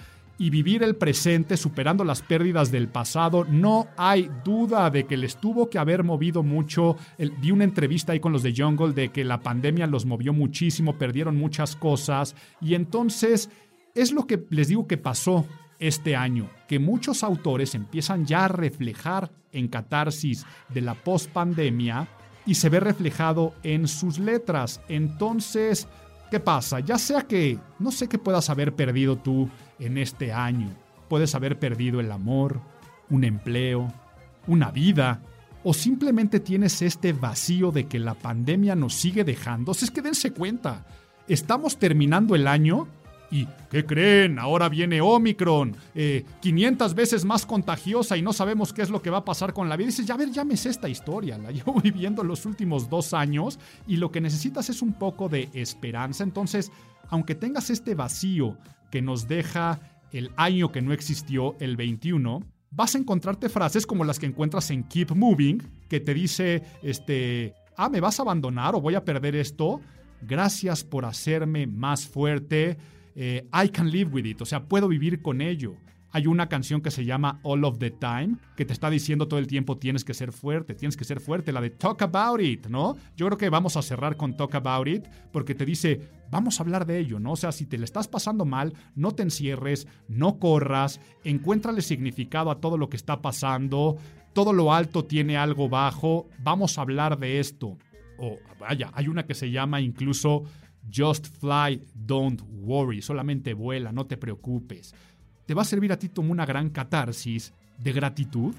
A: y vivir el presente superando las pérdidas del pasado. No hay duda de que les tuvo que haber movido mucho. El- vi una entrevista ahí con los de Jungle de que la pandemia los movió muchísimo, perdieron muchas cosas y entonces es lo que les digo que pasó este año, que muchos autores empiezan ya a reflejar en catarsis de la post-pandemia y se ve reflejado en sus letras. Entonces, ¿qué pasa? Ya sea que no sé qué puedas haber perdido tú en este año. Puedes haber perdido el amor, un empleo, una vida, o simplemente tienes este vacío de que la pandemia nos sigue dejando. Si es que dense cuenta, estamos terminando el año y, ¿qué creen? Ahora viene Omicron, eh, 500 veces más contagiosa y no sabemos qué es lo que va a pasar con la vida. Dices, ya ver, ya me sé esta historia, la llevo viviendo los últimos dos años y lo que necesitas es un poco de esperanza. Entonces, aunque tengas este vacío que nos deja el año que no existió, el 21, vas a encontrarte frases como las que encuentras en Keep Moving, que te dice, este, ah, ¿me vas a abandonar o voy a perder esto? Gracias por hacerme más fuerte. Eh, I can live with it, o sea, puedo vivir con ello. Hay una canción que se llama All of the Time, que te está diciendo todo el tiempo tienes que ser fuerte, tienes que ser fuerte, la de Talk About It, ¿no? Yo creo que vamos a cerrar con Talk About It, porque te dice, vamos a hablar de ello, ¿no? O sea, si te le estás pasando mal, no te encierres, no corras, encuéntrale significado a todo lo que está pasando, todo lo alto tiene algo bajo, vamos a hablar de esto. O vaya, hay una que se llama incluso Just Fly, Don't Worry, solamente vuela, no te preocupes. Te va a servir a ti como una gran catarsis de gratitud,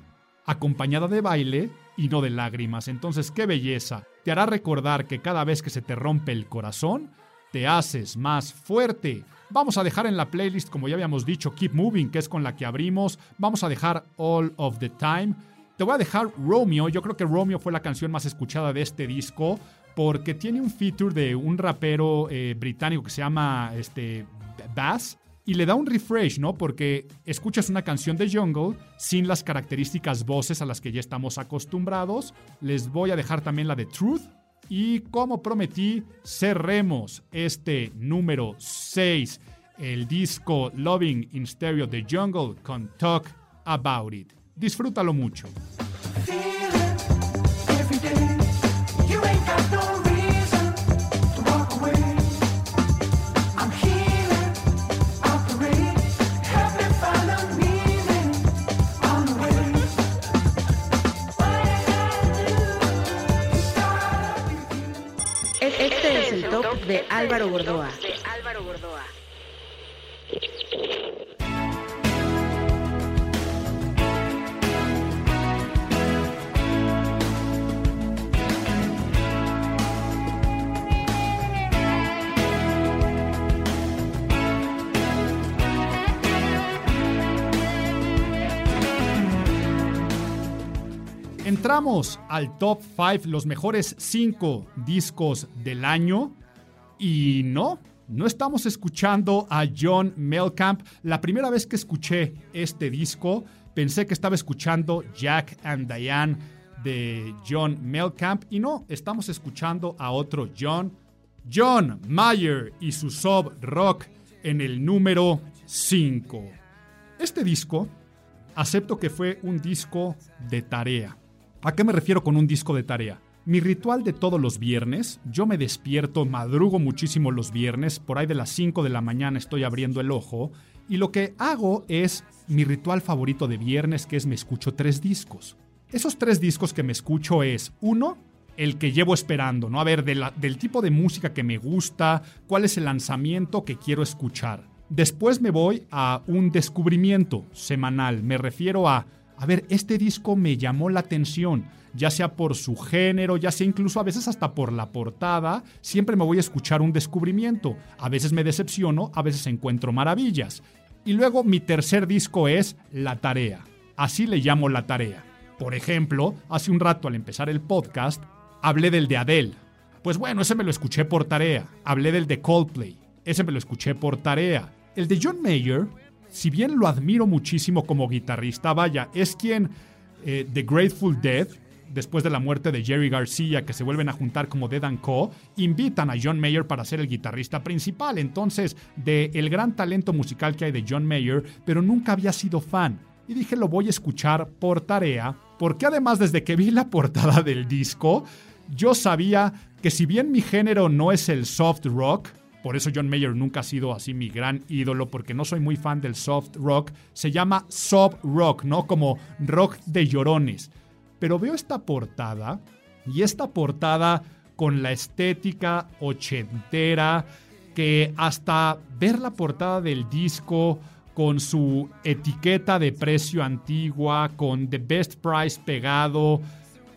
A: acompañada de baile y no de lágrimas. Entonces, qué belleza. Te hará recordar que cada vez que se te rompe el corazón, te haces más fuerte. Vamos a dejar en la playlist, como ya habíamos dicho, Keep Moving, que es con la que abrimos. Vamos a dejar All of the Time. Te voy a dejar Romeo. Yo creo que Romeo fue la canción más escuchada de este disco porque tiene un feature de un rapero eh, británico que se llama este, Bass y le da un refresh, ¿no? Porque escuchas una canción de Jungle sin las características voces a las que ya estamos acostumbrados. Les voy a dejar también la de Truth. Y como prometí, cerremos este número 6, el disco Loving in Stereo de Jungle con Talk About It. Disfrútalo mucho.
C: De Álvaro Gordoa.
A: Entramos al top 5, los mejores 5 discos del año. Y no, no estamos escuchando a John Melkamp. La primera vez que escuché este disco, pensé que estaba escuchando Jack and Diane de John Melkamp. Y no, estamos escuchando a otro John, John Mayer y su sub rock en el número 5. Este disco, acepto que fue un disco de tarea. ¿A qué me refiero con un disco de tarea? Mi ritual de todos los viernes, yo me despierto, madrugo muchísimo los viernes, por ahí de las 5 de la mañana estoy abriendo el ojo, y lo que hago es mi ritual favorito de viernes, que es me escucho tres discos. Esos tres discos que me escucho es, uno, el que llevo esperando, ¿no? A ver, del tipo de música que me gusta, cuál es el lanzamiento que quiero escuchar. Después me voy a un descubrimiento semanal. Me refiero a, a ver, este disco me llamó la atención, ya sea por su género, ya sea incluso a veces hasta por la portada. Siempre me voy a escuchar un descubrimiento. A veces me decepciono, a veces encuentro maravillas. Y luego mi tercer disco es La Tarea. Así le llamo La Tarea. Por ejemplo, hace un rato al empezar el podcast, hablé del de Adele. Pues bueno, ese me lo escuché por tarea. Hablé del de Coldplay. Ese me lo escuché por tarea. El de John Mayer, si bien lo admiro muchísimo como guitarrista, vaya, es quien eh, The Grateful Dead, después de la muerte de Jerry García, que se vuelven a juntar como Dead and Co., invitan a John Mayer para ser el guitarrista principal. Entonces, de el gran talento musical que hay de John Mayer, pero nunca había sido fan. Y dije, lo voy a escuchar por tarea, porque además desde que vi la portada del disco, yo sabía que si bien mi género no es el soft rock, por eso John Mayer nunca ha sido así mi gran ídolo, porque no soy muy fan del soft rock, se llama soft rock, ¿no? Como rock de llorones. Pero veo esta portada y esta portada con la estética ochentera, que hasta ver la portada del disco con su etiqueta de precio antigua, con The Best Price pegado,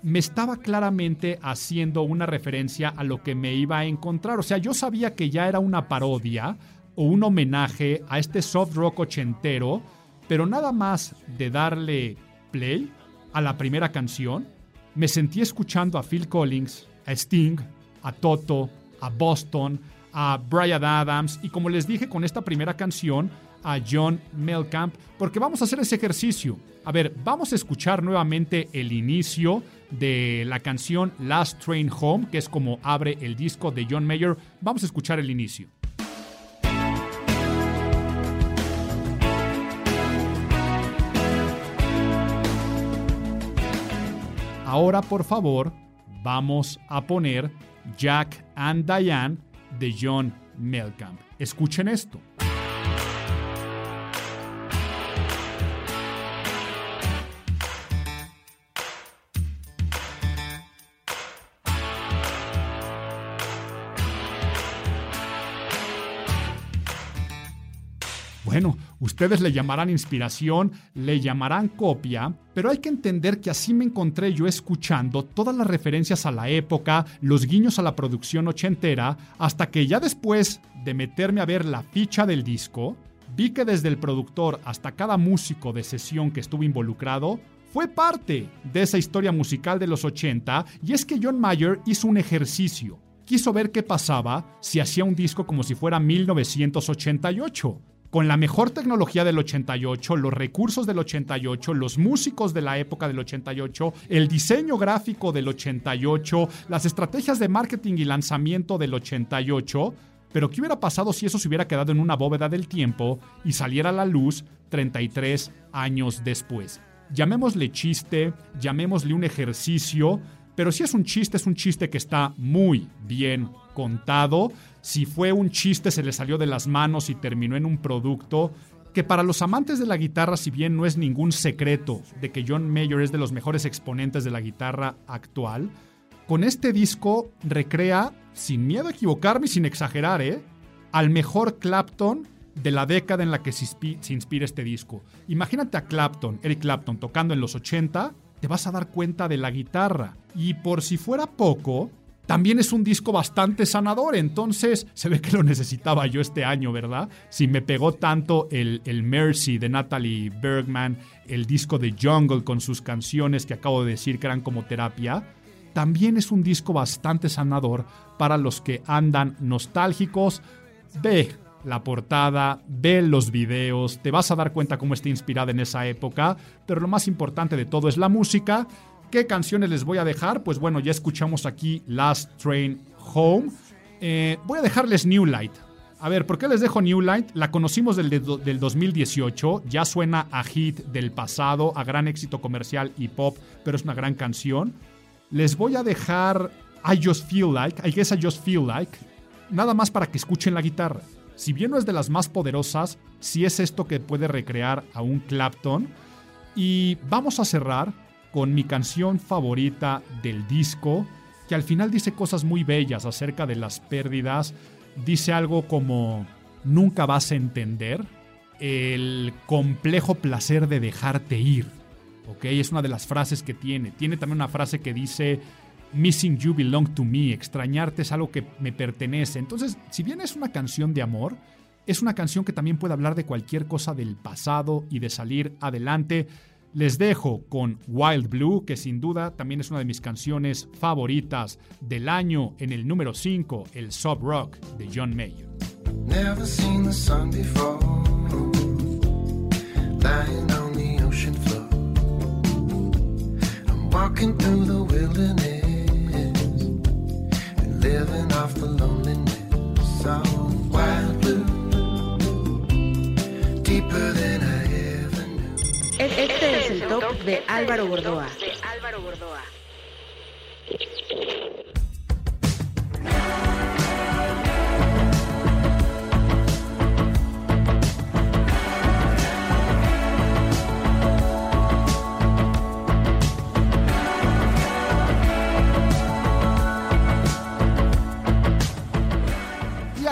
A: me estaba claramente haciendo una referencia a lo que me iba a encontrar. O sea, yo sabía que ya era una parodia o un homenaje a este soft rock ochentero, pero nada más de darle play a la primera canción, me sentí escuchando a Phil Collins, a Sting, a Toto, a Boston, a Brian Adams y como les dije con esta primera canción, a John Melkamp, porque vamos a hacer ese ejercicio. A ver, vamos a escuchar nuevamente el inicio de la canción Last Train Home, que es como abre el disco de John Mayer. Vamos a escuchar el inicio. Ahora, por favor, vamos a poner Jack and Diane de John Melkamp. Escuchen esto. Ustedes le llamarán inspiración, le llamarán copia, pero hay que entender que así me encontré yo escuchando todas las referencias a la época, los guiños a la producción ochentera, hasta que ya después de meterme a ver la ficha del disco, vi que desde el productor hasta cada músico de sesión que estuvo involucrado, fue parte de esa historia musical de los 80 y es que John Mayer hizo un ejercicio. Quiso ver qué pasaba si hacía un disco como si fuera 1988 con la mejor tecnología del 88, los recursos del 88, los músicos de la época del 88, el diseño gráfico del 88, las estrategias de marketing y lanzamiento del 88. Pero ¿qué hubiera pasado si eso se hubiera quedado en una bóveda del tiempo y saliera a la luz 33 años después? Llamémosle chiste, llamémosle un ejercicio, pero si es un chiste, es un chiste que está muy bien contado. Si fue un chiste, se le salió de las manos y terminó en un producto que para los amantes de la guitarra, si bien no es ningún secreto de que John Mayer es de los mejores exponentes de la guitarra actual, con este disco recrea, sin miedo a equivocarme y sin exagerar, ¿eh? al mejor Clapton de la década en la que se, inspi- se inspira este disco. Imagínate a Clapton, Eric Clapton, tocando en los 80, te vas a dar cuenta de la guitarra. Y por si fuera poco, también es un disco bastante sanador, entonces se ve que lo necesitaba yo este año, ¿verdad? Si me pegó tanto el, el Mercy de Natalie Bergman, el disco de Jungle con sus canciones que acabo de decir que eran como terapia, también es un disco bastante sanador para los que andan nostálgicos. Ve la portada, ve los videos, te vas a dar cuenta cómo está inspirada en esa época, pero lo más importante de todo es la música. ¿Qué canciones les voy a dejar? Pues bueno, ya escuchamos aquí Last Train Home. Eh, voy a dejarles New Light. A ver, ¿por qué les dejo New Light? La conocimos del, del 2018, ya suena a hit del pasado, a gran éxito comercial y pop, pero es una gran canción. Les voy a dejar I Just Feel Like, I Guess I Just Feel Like, nada más para que escuchen la guitarra. Si bien no es de las más poderosas, sí es esto que puede recrear a un Clapton. Y vamos a cerrar con mi canción favorita del disco, que al final dice cosas muy bellas acerca de las pérdidas. Dice algo como, nunca vas a entender el complejo placer de dejarte ir. ¿Ok? Es una de las frases que tiene. Tiene también una frase que dice, Missing You Belong to Me, extrañarte es algo que me pertenece. Entonces, si bien es una canción de amor, es una canción que también puede hablar de cualquier cosa del pasado y de salir adelante. Les dejo con Wild Blue, que sin duda también es una de mis canciones favoritas del año en el número 5, el Sub Rock de John Mayer.
G: Never seen the sun before. I'm walking through the wilderness living off the loneliness of wild blue. Deeper than I ever knew.
C: E- Este es el top de Álvaro Gordoa.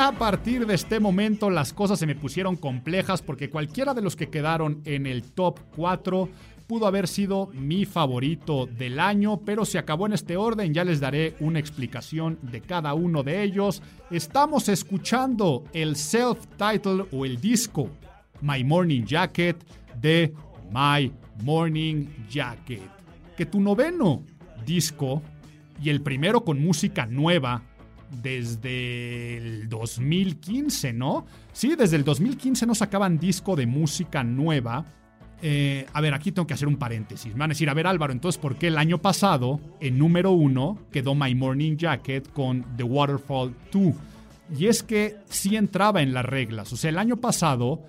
A: A partir de este momento las cosas se me pusieron complejas porque cualquiera de los que quedaron en el top 4 pudo haber sido mi favorito del año, pero se acabó en este orden, ya les daré una explicación de cada uno de ellos. Estamos escuchando el self-title o el disco My Morning Jacket de My Morning Jacket. Que tu noveno disco y el primero con música nueva desde el 2015, ¿no? Sí, desde el 2015 no sacaban disco de música nueva. Eh, a ver, aquí tengo que hacer un paréntesis. Me van a decir, a ver Álvaro, entonces, ¿por qué el año pasado, en número uno, quedó My Morning Jacket con The Waterfall 2? Y es que sí entraba en las reglas. O sea, el año pasado,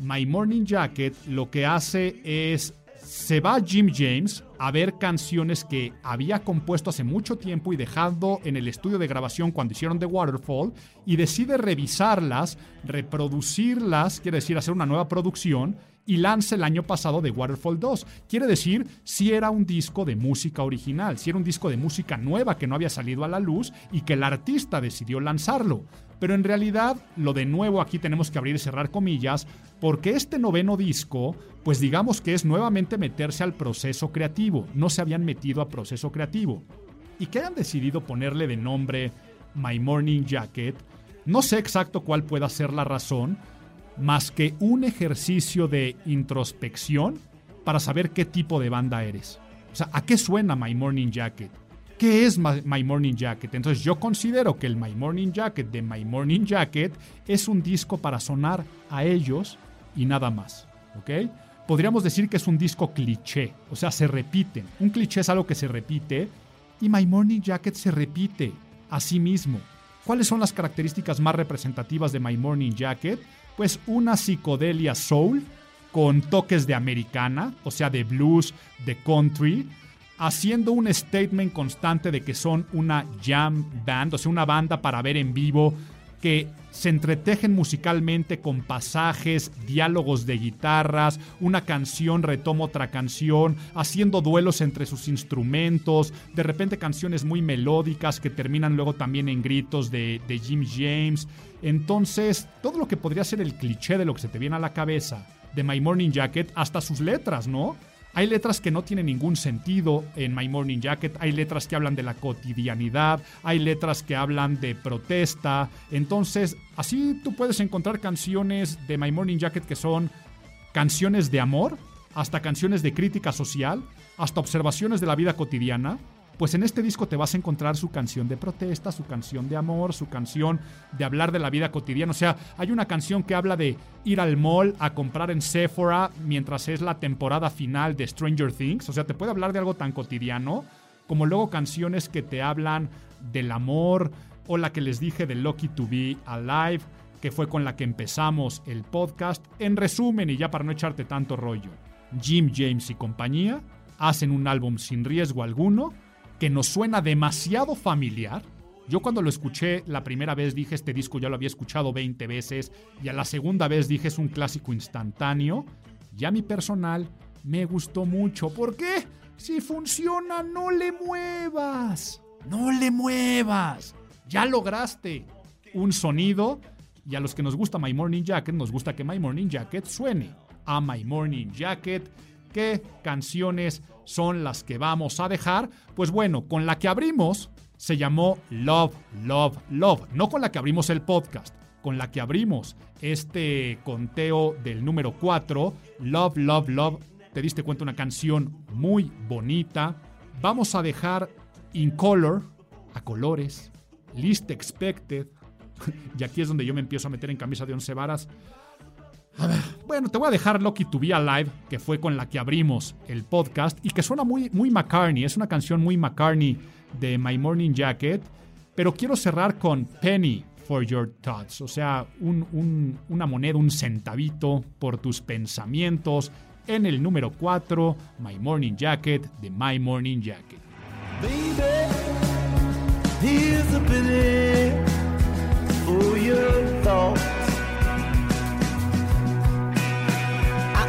A: My Morning Jacket lo que hace es se va Jim James a ver canciones que había compuesto hace mucho tiempo y dejado en el estudio de grabación cuando hicieron The Waterfall y decide revisarlas, reproducirlas, quiere decir hacer una nueva producción y lanza el año pasado The Waterfall 2. Quiere decir si era un disco de música original, si era un disco de música nueva que no había salido a la luz y que el artista decidió lanzarlo. Pero en realidad, lo de nuevo aquí tenemos que abrir y cerrar comillas, porque este noveno disco, pues digamos que es nuevamente meterse al proceso creativo. No se habían metido a proceso creativo. Y que hayan decidido ponerle de nombre My Morning Jacket, no sé exacto cuál pueda ser la razón, más que un ejercicio de introspección para saber qué tipo de banda eres. O sea, ¿a qué suena My Morning Jacket? ¿Qué es My Morning Jacket? Entonces yo considero que el My Morning Jacket de My Morning Jacket es un disco para sonar a ellos y nada más. ¿Ok? Podríamos decir que es un disco cliché, o sea, se repiten. Un cliché es algo que se repite y My Morning Jacket se repite a sí mismo. ¿Cuáles son las características más representativas de My Morning Jacket? Pues una psicodelia soul con toques de americana, o sea, de blues, de country, haciendo un statement constante de que son una jam band, o sea, una banda para ver en vivo, que se entretejen musicalmente con pasajes, diálogos de guitarras, una canción retoma otra canción, haciendo duelos entre sus instrumentos, de repente canciones muy melódicas que terminan luego también en gritos de, de Jim James. Entonces, todo lo que podría ser el cliché de lo que se te viene a la cabeza de My Morning Jacket, hasta sus letras, ¿no? Hay letras que no tienen ningún sentido en My Morning Jacket, hay letras que hablan de la cotidianidad, hay letras que hablan de protesta. Entonces, así tú puedes encontrar canciones de My Morning Jacket que son canciones de amor, hasta canciones de crítica social, hasta observaciones de la vida cotidiana. Pues en este disco te vas a encontrar su canción de protesta, su canción de amor, su canción de hablar de la vida cotidiana. O sea, hay una canción que habla de ir al mall a comprar en Sephora mientras es la temporada final de Stranger Things. O sea, te puede hablar de algo tan cotidiano como luego canciones que te hablan del amor o la que les dije de Lucky to Be Alive, que fue con la que empezamos el podcast. En resumen, y ya para no echarte tanto rollo, Jim James y compañía hacen un álbum sin riesgo alguno que nos suena demasiado familiar. Yo cuando lo escuché la primera vez dije este disco ya lo había escuchado 20 veces y a la segunda vez dije es un clásico instantáneo. Ya mi personal me gustó mucho. ¿Por qué? Si funciona, no le muevas. No le muevas. Ya lograste un sonido y a los que nos gusta My Morning Jacket nos gusta que My Morning Jacket suene a My Morning Jacket. ¿Qué canciones son las que vamos a dejar? Pues bueno, con la que abrimos se llamó Love, Love, Love. No con la que abrimos el podcast, con la que abrimos este conteo del número 4, Love, Love, Love. Te diste cuenta una canción muy bonita. Vamos a dejar In Color, a colores, Least Expected. y aquí es donde yo me empiezo a meter en camisa de once varas. A ver, bueno, te voy a dejar Lucky to Be Alive, que fue con la que abrimos el podcast y que suena muy, muy McCartney. Es una canción muy McCartney de My Morning Jacket. Pero quiero cerrar con Penny for Your Thoughts. O sea, un- un- una moneda, un centavito por tus pensamientos. En el número 4, My Morning Jacket de My Morning Jacket.
B: Baby,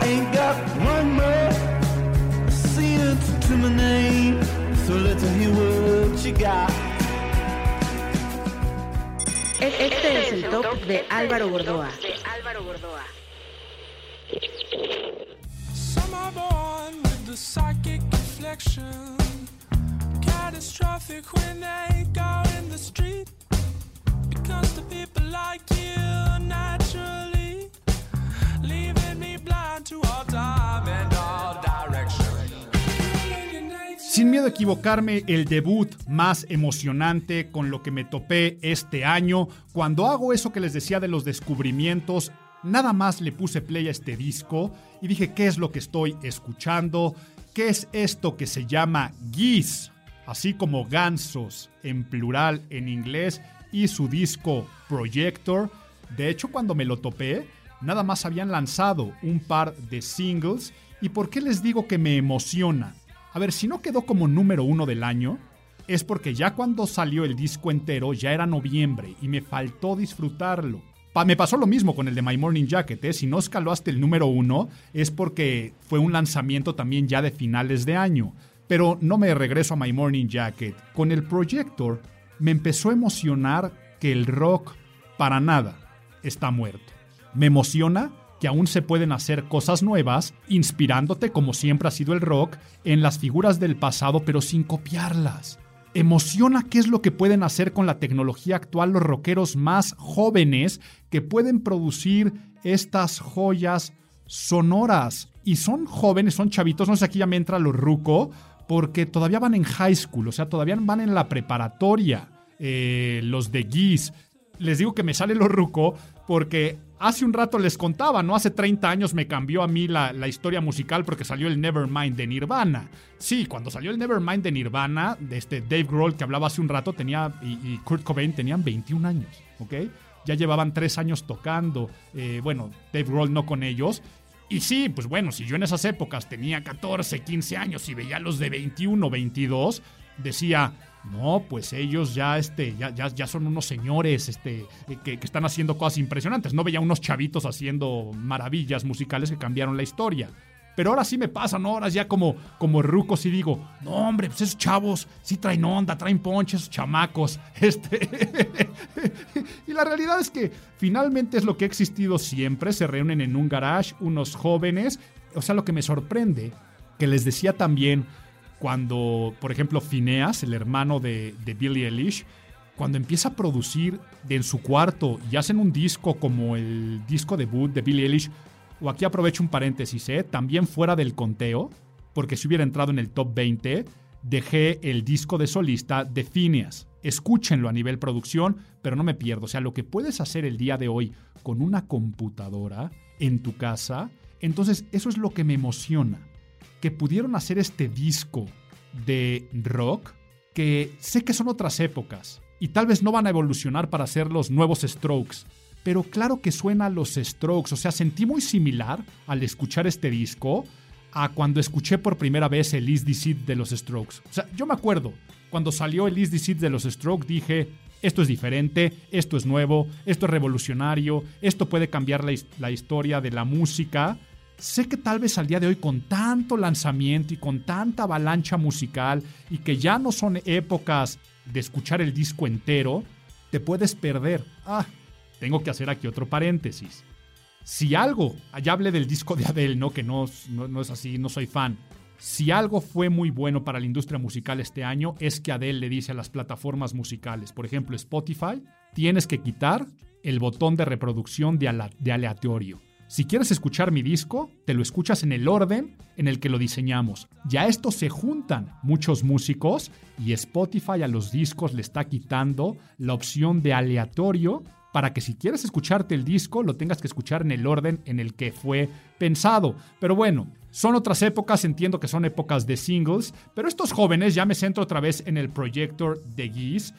B: ain't got one more cent to my name, so let's hear what you got.
C: Este es el top de Álvaro Gordoa.
E: Some are born with the psychic reflection. Catastrophic when they go in the street. Because the people like you naturally.
A: Sin miedo a equivocarme, el debut más emocionante con lo que me topé este año. Cuando hago eso que les decía de los descubrimientos, nada más le puse play a este disco y dije, ¿qué es lo que estoy escuchando? ¿Qué es esto que se llama Geese? Así como gansos en plural en inglés y su disco Projector. De hecho, cuando me lo topé, nada más habían lanzado un par de singles. ¿Y por qué les digo que me emociona? A ver, si no quedó como número uno del año, es porque ya cuando salió el disco entero ya era noviembre y me faltó disfrutarlo. Pa- me pasó lo mismo con el de My Morning Jacket, ¿eh? si no escaló hasta el número uno es porque fue un lanzamiento también ya de finales de año. Pero no me regreso a My Morning Jacket. Con el Projector me empezó a emocionar que el rock para nada está muerto. Me emociona que aún se pueden hacer cosas nuevas, inspirándote, como siempre ha sido el rock, en las figuras del pasado, pero sin copiarlas. Emociona qué es lo que pueden hacer con la tecnología actual los rockeros más jóvenes que pueden producir estas joyas sonoras. Y son jóvenes, son chavitos, no sé, aquí ya me entra lo ruco, porque todavía van en high school, o sea, todavía van en la preparatoria. Eh, los de Geese, les digo que me sale lo ruco porque hace un rato les contaba, ¿no? Hace 30 años me cambió a mí la, la historia musical porque salió el Nevermind de Nirvana. Sí, cuando salió el Nevermind de Nirvana, de este Dave Grohl que hablaba hace un rato, tenía y, Kurt Cobain tenían 21 años, ¿ok? Ya llevaban 3 años tocando, eh, bueno, Dave Grohl no con ellos. Y sí, pues bueno, si yo en esas épocas tenía 14, 15 años y veía a los de 21, 22, decía, no, pues ellos ya, este, ya, ya, son unos señores este, eh, que, están haciendo cosas impresionantes. No veía unos chavitos haciendo maravillas musicales que cambiaron la historia. Pero ahora sí me pasa, ¿no? Ahora ya como, como rucos y digo, no, hombre, pues esos chavos sí traen onda, traen ponche, esos chamacos. Este. y la realidad es que finalmente es lo que ha existido siempre. Se reúnen en un garage unos jóvenes. O sea, lo que me sorprende, que les decía también cuando, por ejemplo, Phineas, el hermano de, de Billie Eilish, cuando empieza a producir en su cuarto y hacen un disco como el disco debut de Billie Eilish, o aquí aprovecho un paréntesis, ¿eh? también fuera del conteo, porque si hubiera entrado en el top 20, dejé el disco de solista de Phineas. Escúchenlo a nivel producción, pero no me pierdo. O sea, lo que puedes hacer el día de hoy con una computadora en tu casa, entonces eso es lo que me emociona. Que pudieron hacer este disco de rock que sé que son otras épocas y tal vez no van a evolucionar para ser los nuevos Strokes, pero claro que suena a los Strokes, o sea, sentí muy similar al escuchar este disco a cuando escuché por primera vez el Is This It de los Strokes. O sea, yo me acuerdo, cuando salió el Is This It de los Strokes dije, esto es diferente, esto es nuevo, esto es revolucionario, esto puede cambiar la, la historia de la música. Sé que tal vez al día de hoy con tanto lanzamiento y con tanta avalancha musical y que ya no son épocas de escuchar el disco entero, te puedes perder. Ah, tengo que hacer aquí otro paréntesis. Si algo, allá hablé del disco de Adele, ¿no? Que no, no, es así, no soy fan. Si algo fue muy bueno para la industria musical este año es que Adele le dice a las plataformas musicales, por ejemplo Spotify, tienes que quitar el botón de reproducción de aleatorio. Si quieres escuchar mi disco, te lo escuchas en el orden en el que lo diseñamos. Ya esto se juntan muchos músicos y Spotify a los discos le está quitando la opción de aleatorio para que si quieres escucharte el disco lo tengas que escuchar en el orden en el que fue pensado. Pero bueno, son otras épocas, entiendo que son épocas de singles, pero estos jóvenes, ya me centro otra vez en el Projector de Geese,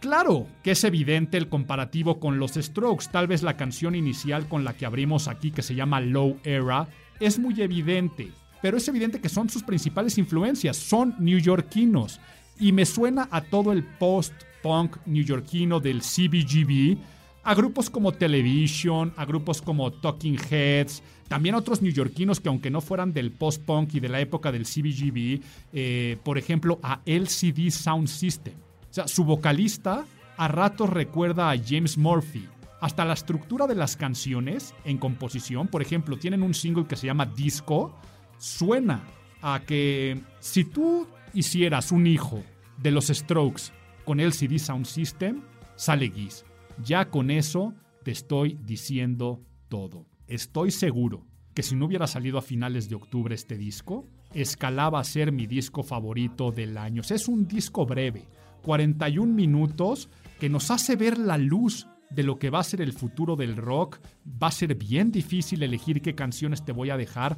A: Claro que es evidente el comparativo con los Strokes, tal vez la canción inicial con la que abrimos aquí que se llama Low Era es muy evidente, pero es evidente que son sus principales influencias, son neoyorquinos. Y me suena a todo el post-punk neoyorquino del CBGB, a grupos como Television, a grupos como Talking Heads, también otros neoyorquinos que aunque no fueran del post-punk y de la época del CBGB, eh, por ejemplo a LCD Sound System. Su vocalista a ratos recuerda a James Murphy. Hasta la estructura de las canciones en composición, por ejemplo, tienen un single que se llama Disco, suena a que si tú hicieras un hijo de los Strokes con LCD Sound System, sale Geese. Ya con eso te estoy diciendo todo. Estoy seguro que si no hubiera salido a finales de octubre este disco, escalaba a ser mi disco favorito del año. Es un disco breve, 41 minutos, que nos hace ver la luz de lo que va a ser el futuro del rock. Va a ser bien difícil elegir qué canciones te voy a dejar.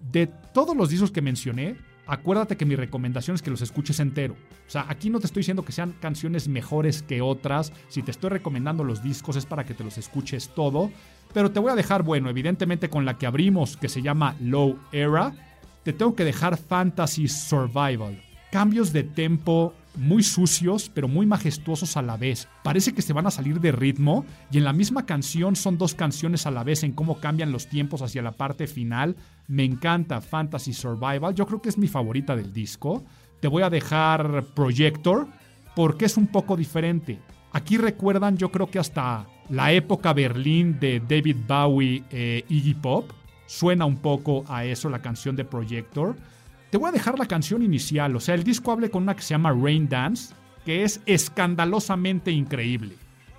A: De todos los discos que mencioné, acuérdate que mi recomendación es que los escuches entero. O sea, aquí no te estoy diciendo que sean canciones mejores que otras. Si te estoy recomendando los discos es para que te los escuches todo. Pero te voy a dejar, bueno, evidentemente con la que abrimos, que se llama Low Era, te tengo que dejar Fantasy Survival. Cambios de tempo muy sucios, pero muy majestuosos a la vez. Parece que se van a salir de ritmo y en la misma canción son dos canciones a la vez en cómo cambian los tiempos hacia la parte final. Me encanta Fantasy Survival, yo creo que es mi favorita del disco. Te voy a dejar Projector porque es un poco diferente. Aquí recuerdan, yo creo que hasta la época Berlín de David Bowie e Iggy Pop. Suena un poco a eso la canción de Projector. Te voy a dejar la canción inicial, o sea, el disco hable con una que se llama Rain Dance, que es escandalosamente increíble.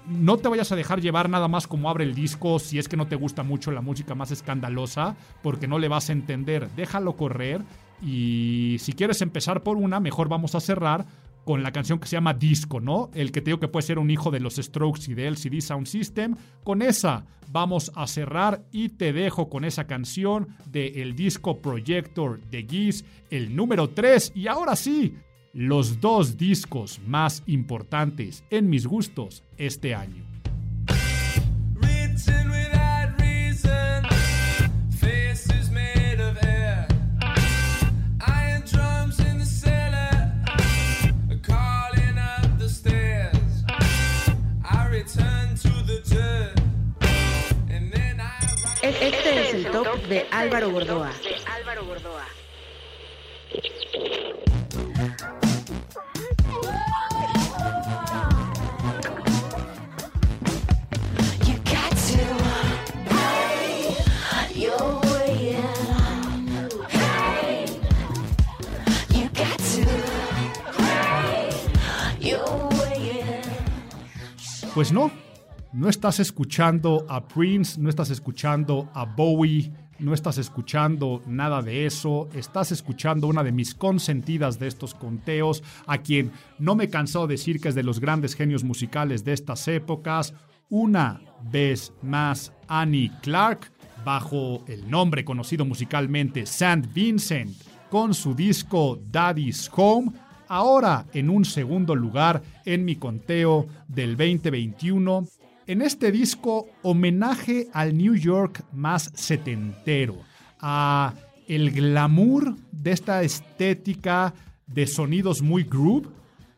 A: No te vayas a dejar llevar nada más como abre el disco si es que no te gusta mucho la música más escandalosa, porque no le vas a entender. Déjalo correr y si quieres empezar por una, mejor vamos a cerrar con la canción que se llama Disco, ¿no? El que te digo que puede ser un hijo de los Strokes y de LCD Sound System. Con esa vamos a cerrar y te dejo con esa canción de el disco Projector de Geese, el número 3. Y ahora sí, los dos discos más importantes en mis gustos este año.
C: Este es el top de Álvaro Gordoa.
A: Pues no, No estás escuchando a Prince, no estás escuchando a Bowie, no estás escuchando nada de eso, estás escuchando una de mis consentidas de estos conteos, a quien no me cansó de decir que es de los grandes genios musicales de estas épocas, una vez más Annie Clark, bajo el nombre conocido musicalmente St. Vincent, con su disco Daddy's Home, ahora en un segundo lugar en mi conteo del 2021. En este disco, homenaje al New York más setentero, a el glamour de esta estética de sonidos muy groove,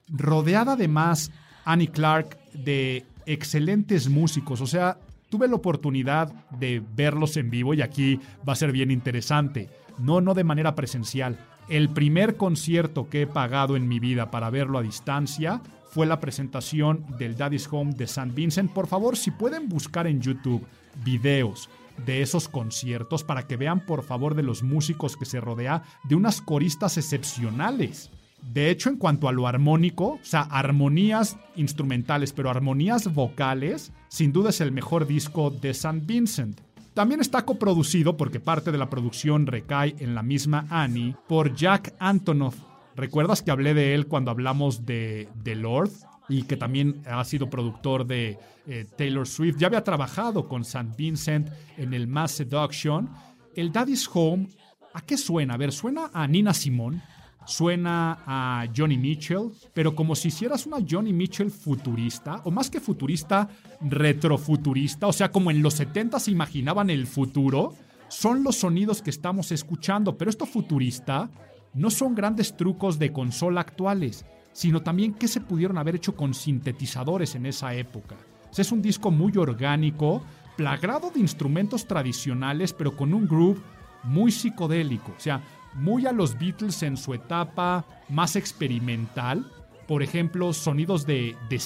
A: rodeada además Annie Clark de excelentes músicos, o sea, tuve la oportunidad de verlos en vivo y aquí va a ser bien interesante. No, no de manera presencial. El primer concierto que he pagado en mi vida para verlo a distancia fue la presentación del Daddy's Home de St. Vincent. Por favor, si pueden buscar en YouTube videos de esos conciertos para que vean por favor de los músicos que se rodea de unas coristas excepcionales. De hecho, en cuanto a lo armónico, o sea, armonías instrumentales, pero armonías vocales, sin duda es el mejor disco de St. Vincent. También está coproducido, porque parte de la producción recae en la misma Annie, por Jack Antonoff. ¿Recuerdas que hablé de él cuando hablamos de The Lord? Y que también ha sido productor de eh, Taylor Swift. Ya había trabajado con St. Vincent en el Mass Seduction. El Daddy's Home, ¿a qué suena? A ver, suena a Nina Simone, suena a Johnny Mitchell, pero como si hicieras una Johnny Mitchell futurista, o más que futurista, retrofuturista, o sea, como en los 70 se imaginaban el futuro, son los sonidos que estamos escuchando, pero esto futurista no son grandes trucos de consola actuales, sino también qué se pudieron haber hecho con sintetizadores en esa época. Es un disco muy orgánico, plagado de instrumentos tradicionales, pero con un groove muy psicodélico. O sea, muy a los Beatles en su etapa más experimental. Por ejemplo, sonidos de, de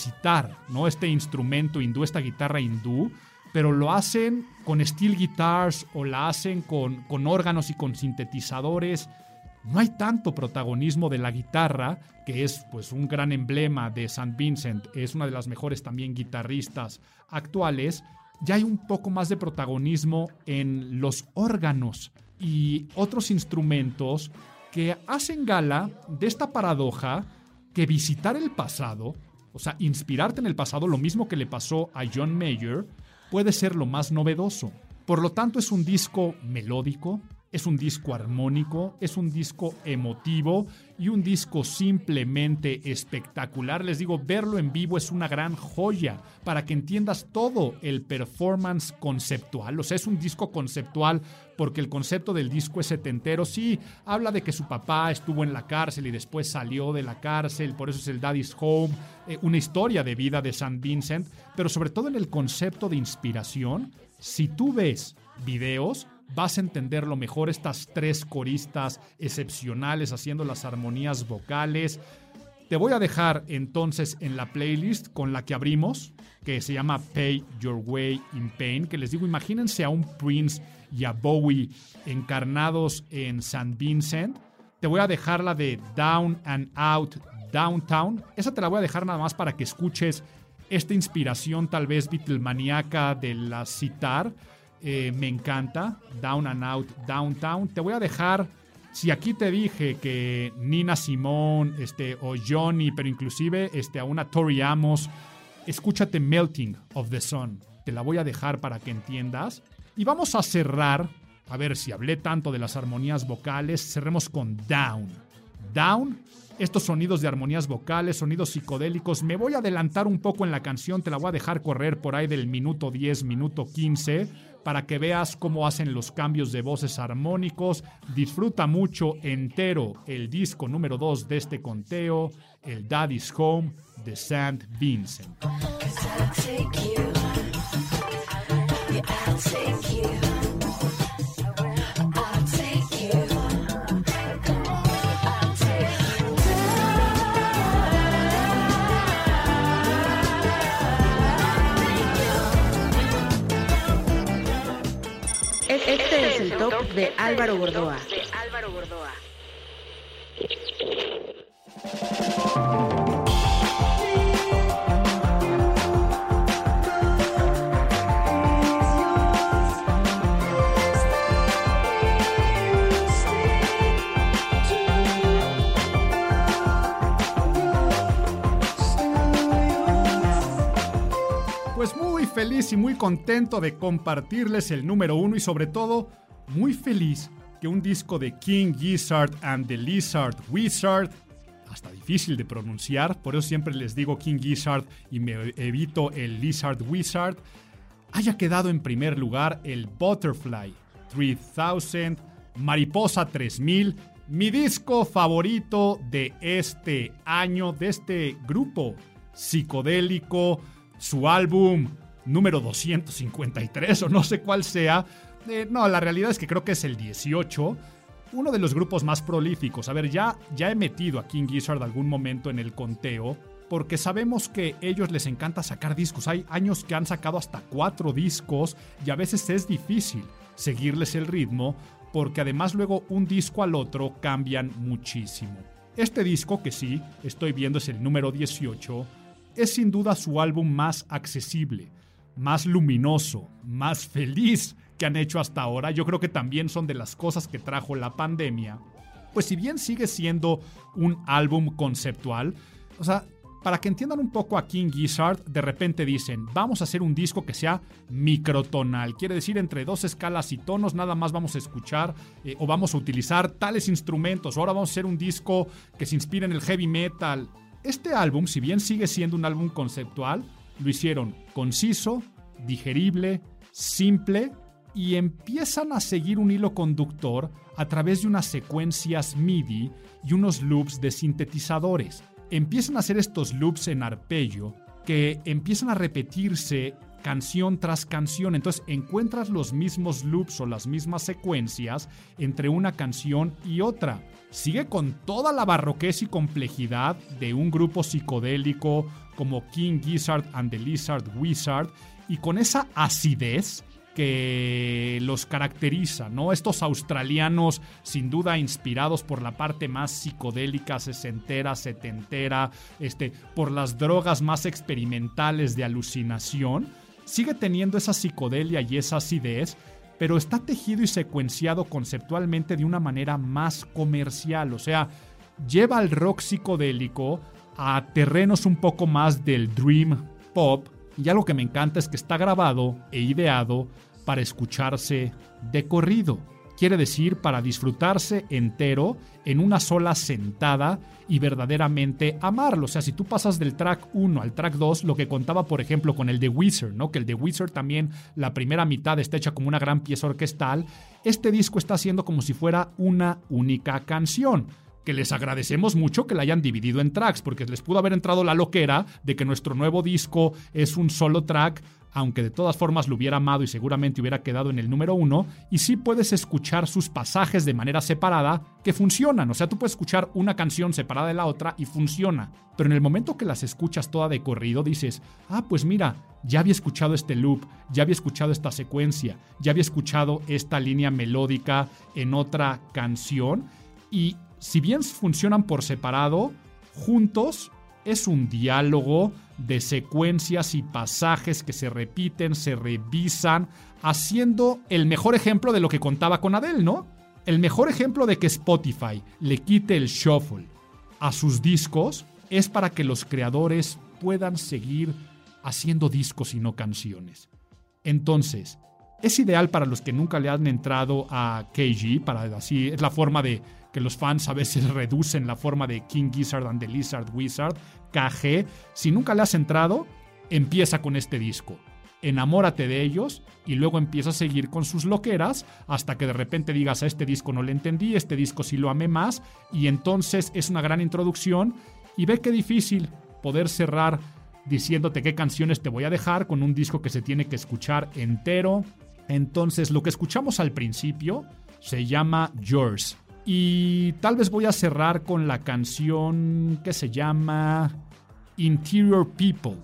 A: ¿no? Este instrumento hindú, esta guitarra hindú, pero lo hacen con steel guitars o la hacen con, con órganos y con sintetizadores. No hay tanto protagonismo de la guitarra, que es pues un gran emblema de St. Vincent, es una de las mejores también guitarristas actuales. Ya hay un poco más de protagonismo en los órganos y otros instrumentos que hacen gala de esta paradoja que visitar el pasado, o sea, inspirarte en el pasado, lo mismo que le pasó a John Mayer, puede ser lo más novedoso. Por lo tanto, es un disco melódico, es un disco armónico, es un disco emotivo y un disco simplemente espectacular. Les digo, verlo en vivo es una gran joya para que entiendas todo el performance conceptual. O sea, es un disco conceptual porque el concepto del disco es setentero. Sí, habla de que su papá estuvo en la cárcel y después salió de la cárcel, por eso es el Daddy's Home, eh, una historia de vida de San Vincent, pero sobre todo en el concepto de inspiración. Si tú ves videos, vas a entenderlo mejor estas tres coristas excepcionales haciendo las armonías vocales. Te voy a dejar entonces en la playlist con la que abrimos, que se llama Pay Your Way in Pain, que les digo, imagínense a un Prince y a Bowie encarnados en St. Vincent. Te voy a dejar la de Down and Out Downtown. Esa te la voy a dejar nada más para que escuches esta inspiración tal vez Beatlemaníaca de la citar. Eh, me encanta. Down and Out Downtown. Te voy a dejar. Si aquí te dije que Nina Simone este, o Johnny, pero inclusive este, a una Tori Amos, escúchate Melting of the Sun. Te la voy a dejar para que entiendas. Y vamos a cerrar. A ver si hablé tanto de las armonías vocales. Cerremos con Down. Down estos sonidos de armonías vocales, sonidos psicodélicos. Me voy a adelantar un poco en la canción, te la voy a dejar correr por ahí del minuto 10, minuto 15, para que veas cómo hacen los cambios de voces armónicos. Disfruta mucho entero el disco número 2 de este conteo, el Daddy's Home de St. Vincent.
C: Este es el top de Álvaro Gordoa.
A: Feliz y muy contento de compartirles el número uno y sobre todo muy feliz que un disco de King Gizzard and the Lizard Wizard, hasta difícil de pronunciar, por eso siempre les digo King Gizzard y me evito el Lizard Wizard, haya quedado en primer lugar el Butterfly 3000, Mariposa 3000, mi disco favorito de este año, de este grupo psicodélico, su álbum número 253 o no sé cuál sea. Eh, no, la realidad es que creo que es el 18. Uno de los grupos más prolíficos. A ver, ya, ya he metido a King Gizzard algún momento en el conteo. Porque sabemos que ellos les encanta sacar discos. Hay años que han sacado hasta cuatro discos y a veces es difícil seguirles el ritmo porque además luego un disco al otro cambian muchísimo. Este disco, que sí, estoy viendo es el número 18, es sin duda su álbum más accesible, más luminoso, más feliz que han hecho hasta ahora. Yo creo que también son de las cosas que trajo la pandemia. Pues si bien sigue siendo un álbum conceptual, o sea, para que entiendan un poco a King Gizzard, de repente dicen, vamos a hacer un disco que sea microtonal. Quiere decir, entre dos escalas y tonos nada más vamos a escuchar eh, o vamos a utilizar tales instrumentos. Ahora vamos a hacer un disco que se inspire en el heavy metal. Este álbum, si bien sigue siendo un álbum conceptual, lo hicieron conciso, digerible, simple y empiezan a seguir un hilo conductor a través de unas secuencias MIDI y unos loops de sintetizadores. Empiezan a hacer estos loops en arpegio que empiezan a repetirse canción tras canción. Entonces encuentras los mismos loops o las mismas secuencias entre una canción y otra. Sigue con toda la barroquez y complejidad de un grupo psicodélico como King Gizzard and the Lizard Wizard y con esa acidez que los caracteriza, ¿no? Estos australianos, sin duda inspirados por la parte más psicodélica, sesentera, setentera, este, por las drogas más experimentales de alucinación, sigue teniendo esa psicodelia y esa acidez, pero está tejido y secuenciado conceptualmente de una manera más comercial, o sea, lleva al rock psicodélico a terrenos un poco más del dream pop, y algo que me encanta es que está grabado e ideado para escucharse de corrido. Quiere decir para disfrutarse entero en una sola sentada y verdaderamente amarlo. O sea, si tú pasas del track 1 al track 2, lo que contaba, por ejemplo, con el de Wizard, ¿no? Que el de Wizard también, la primera mitad está hecha como una gran pieza orquestal. Este disco está haciendo como si fuera una única canción que les agradecemos mucho que la hayan dividido en tracks, porque les pudo haber entrado la loquera de que nuestro nuevo disco es un solo track, aunque de todas formas lo hubiera amado y seguramente hubiera quedado en el número uno, y sí puedes escuchar sus pasajes de manera separada que funcionan, o sea, tú puedes escuchar una canción separada de la otra y funciona, pero en el momento que las escuchas toda de corrido dices, ah, pues mira, ya había escuchado este loop, ya había escuchado esta secuencia, ya había escuchado esta línea melódica en otra canción, y si bien funcionan por separado, juntos es un diálogo de secuencias y pasajes que se repiten, se revisan, haciendo el mejor ejemplo de lo que contaba con Adele, ¿no? El mejor ejemplo de que Spotify le quite el shuffle a sus discos es para que los creadores puedan seguir haciendo discos y no canciones. Entonces, es ideal para los que nunca le han entrado a KG, para así es la forma de que los fans a veces reducen la forma de King Gizzard and the Lizard Wizard, KG. Si nunca le has entrado, empieza con este disco. Enamórate de ellos y luego empieza a seguir con sus loqueras hasta que de repente digas a este disco no le entendí, este disco sí lo amé más y entonces es una gran introducción y ve qué difícil poder cerrar diciéndote qué canciones te voy a dejar con un disco que se tiene que escuchar entero. Entonces lo que escuchamos al principio se llama Yours y tal vez voy a cerrar con la canción que se llama Interior People.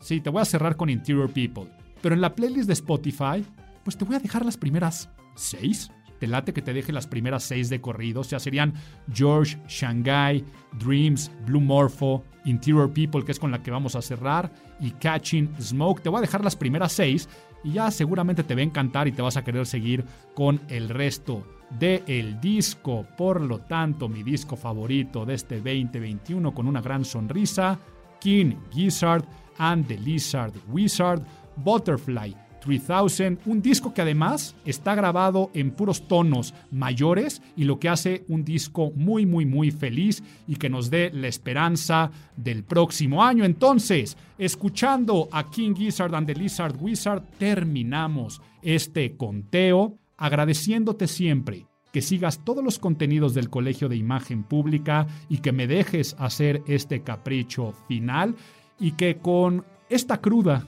A: Sí, te voy a cerrar con Interior People. Pero en la playlist de Spotify, pues te voy a dejar las primeras seis. Te late que te deje las primeras seis de corrido. O sea, serían George, Shanghai, Dreams, Blue Morpho, Interior People, que es con la que vamos a cerrar, y Catching Smoke. Te voy a dejar las primeras seis y ya seguramente te va a encantar y te vas a querer seguir con el resto de el disco. Por lo tanto, mi disco favorito de este 2021 con una gran sonrisa, King Gizzard and the Lizard Wizard, Butterfly 3000, un disco que además está grabado en puros tonos mayores y lo que hace un disco muy muy muy feliz y que nos dé la esperanza del próximo año. Entonces, escuchando a King Gizzard and the Lizard Wizard, terminamos este conteo agradeciéndote siempre que sigas todos los contenidos del Colegio de Imagen Pública y que me dejes hacer este capricho final y que con esta cruda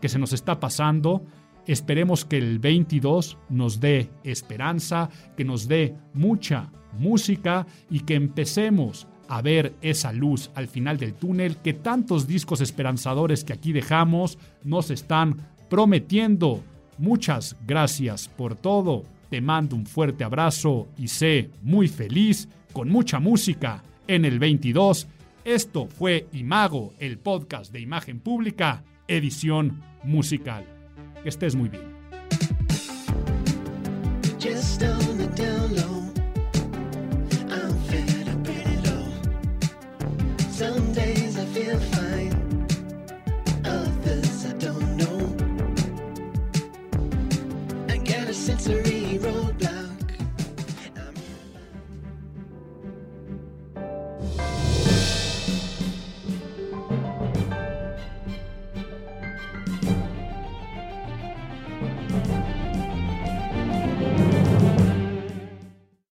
A: que se nos está pasando, esperemos que el 22 nos dé esperanza, que nos dé mucha música y que empecemos a ver esa luz al final del túnel que tantos discos esperanzadores que aquí dejamos nos están prometiendo. Muchas gracias por todo. Te mando un fuerte abrazo y sé muy feliz con mucha música en el 22. Esto fue Imago, el podcast de imagen pública, edición musical. Que estés muy bien.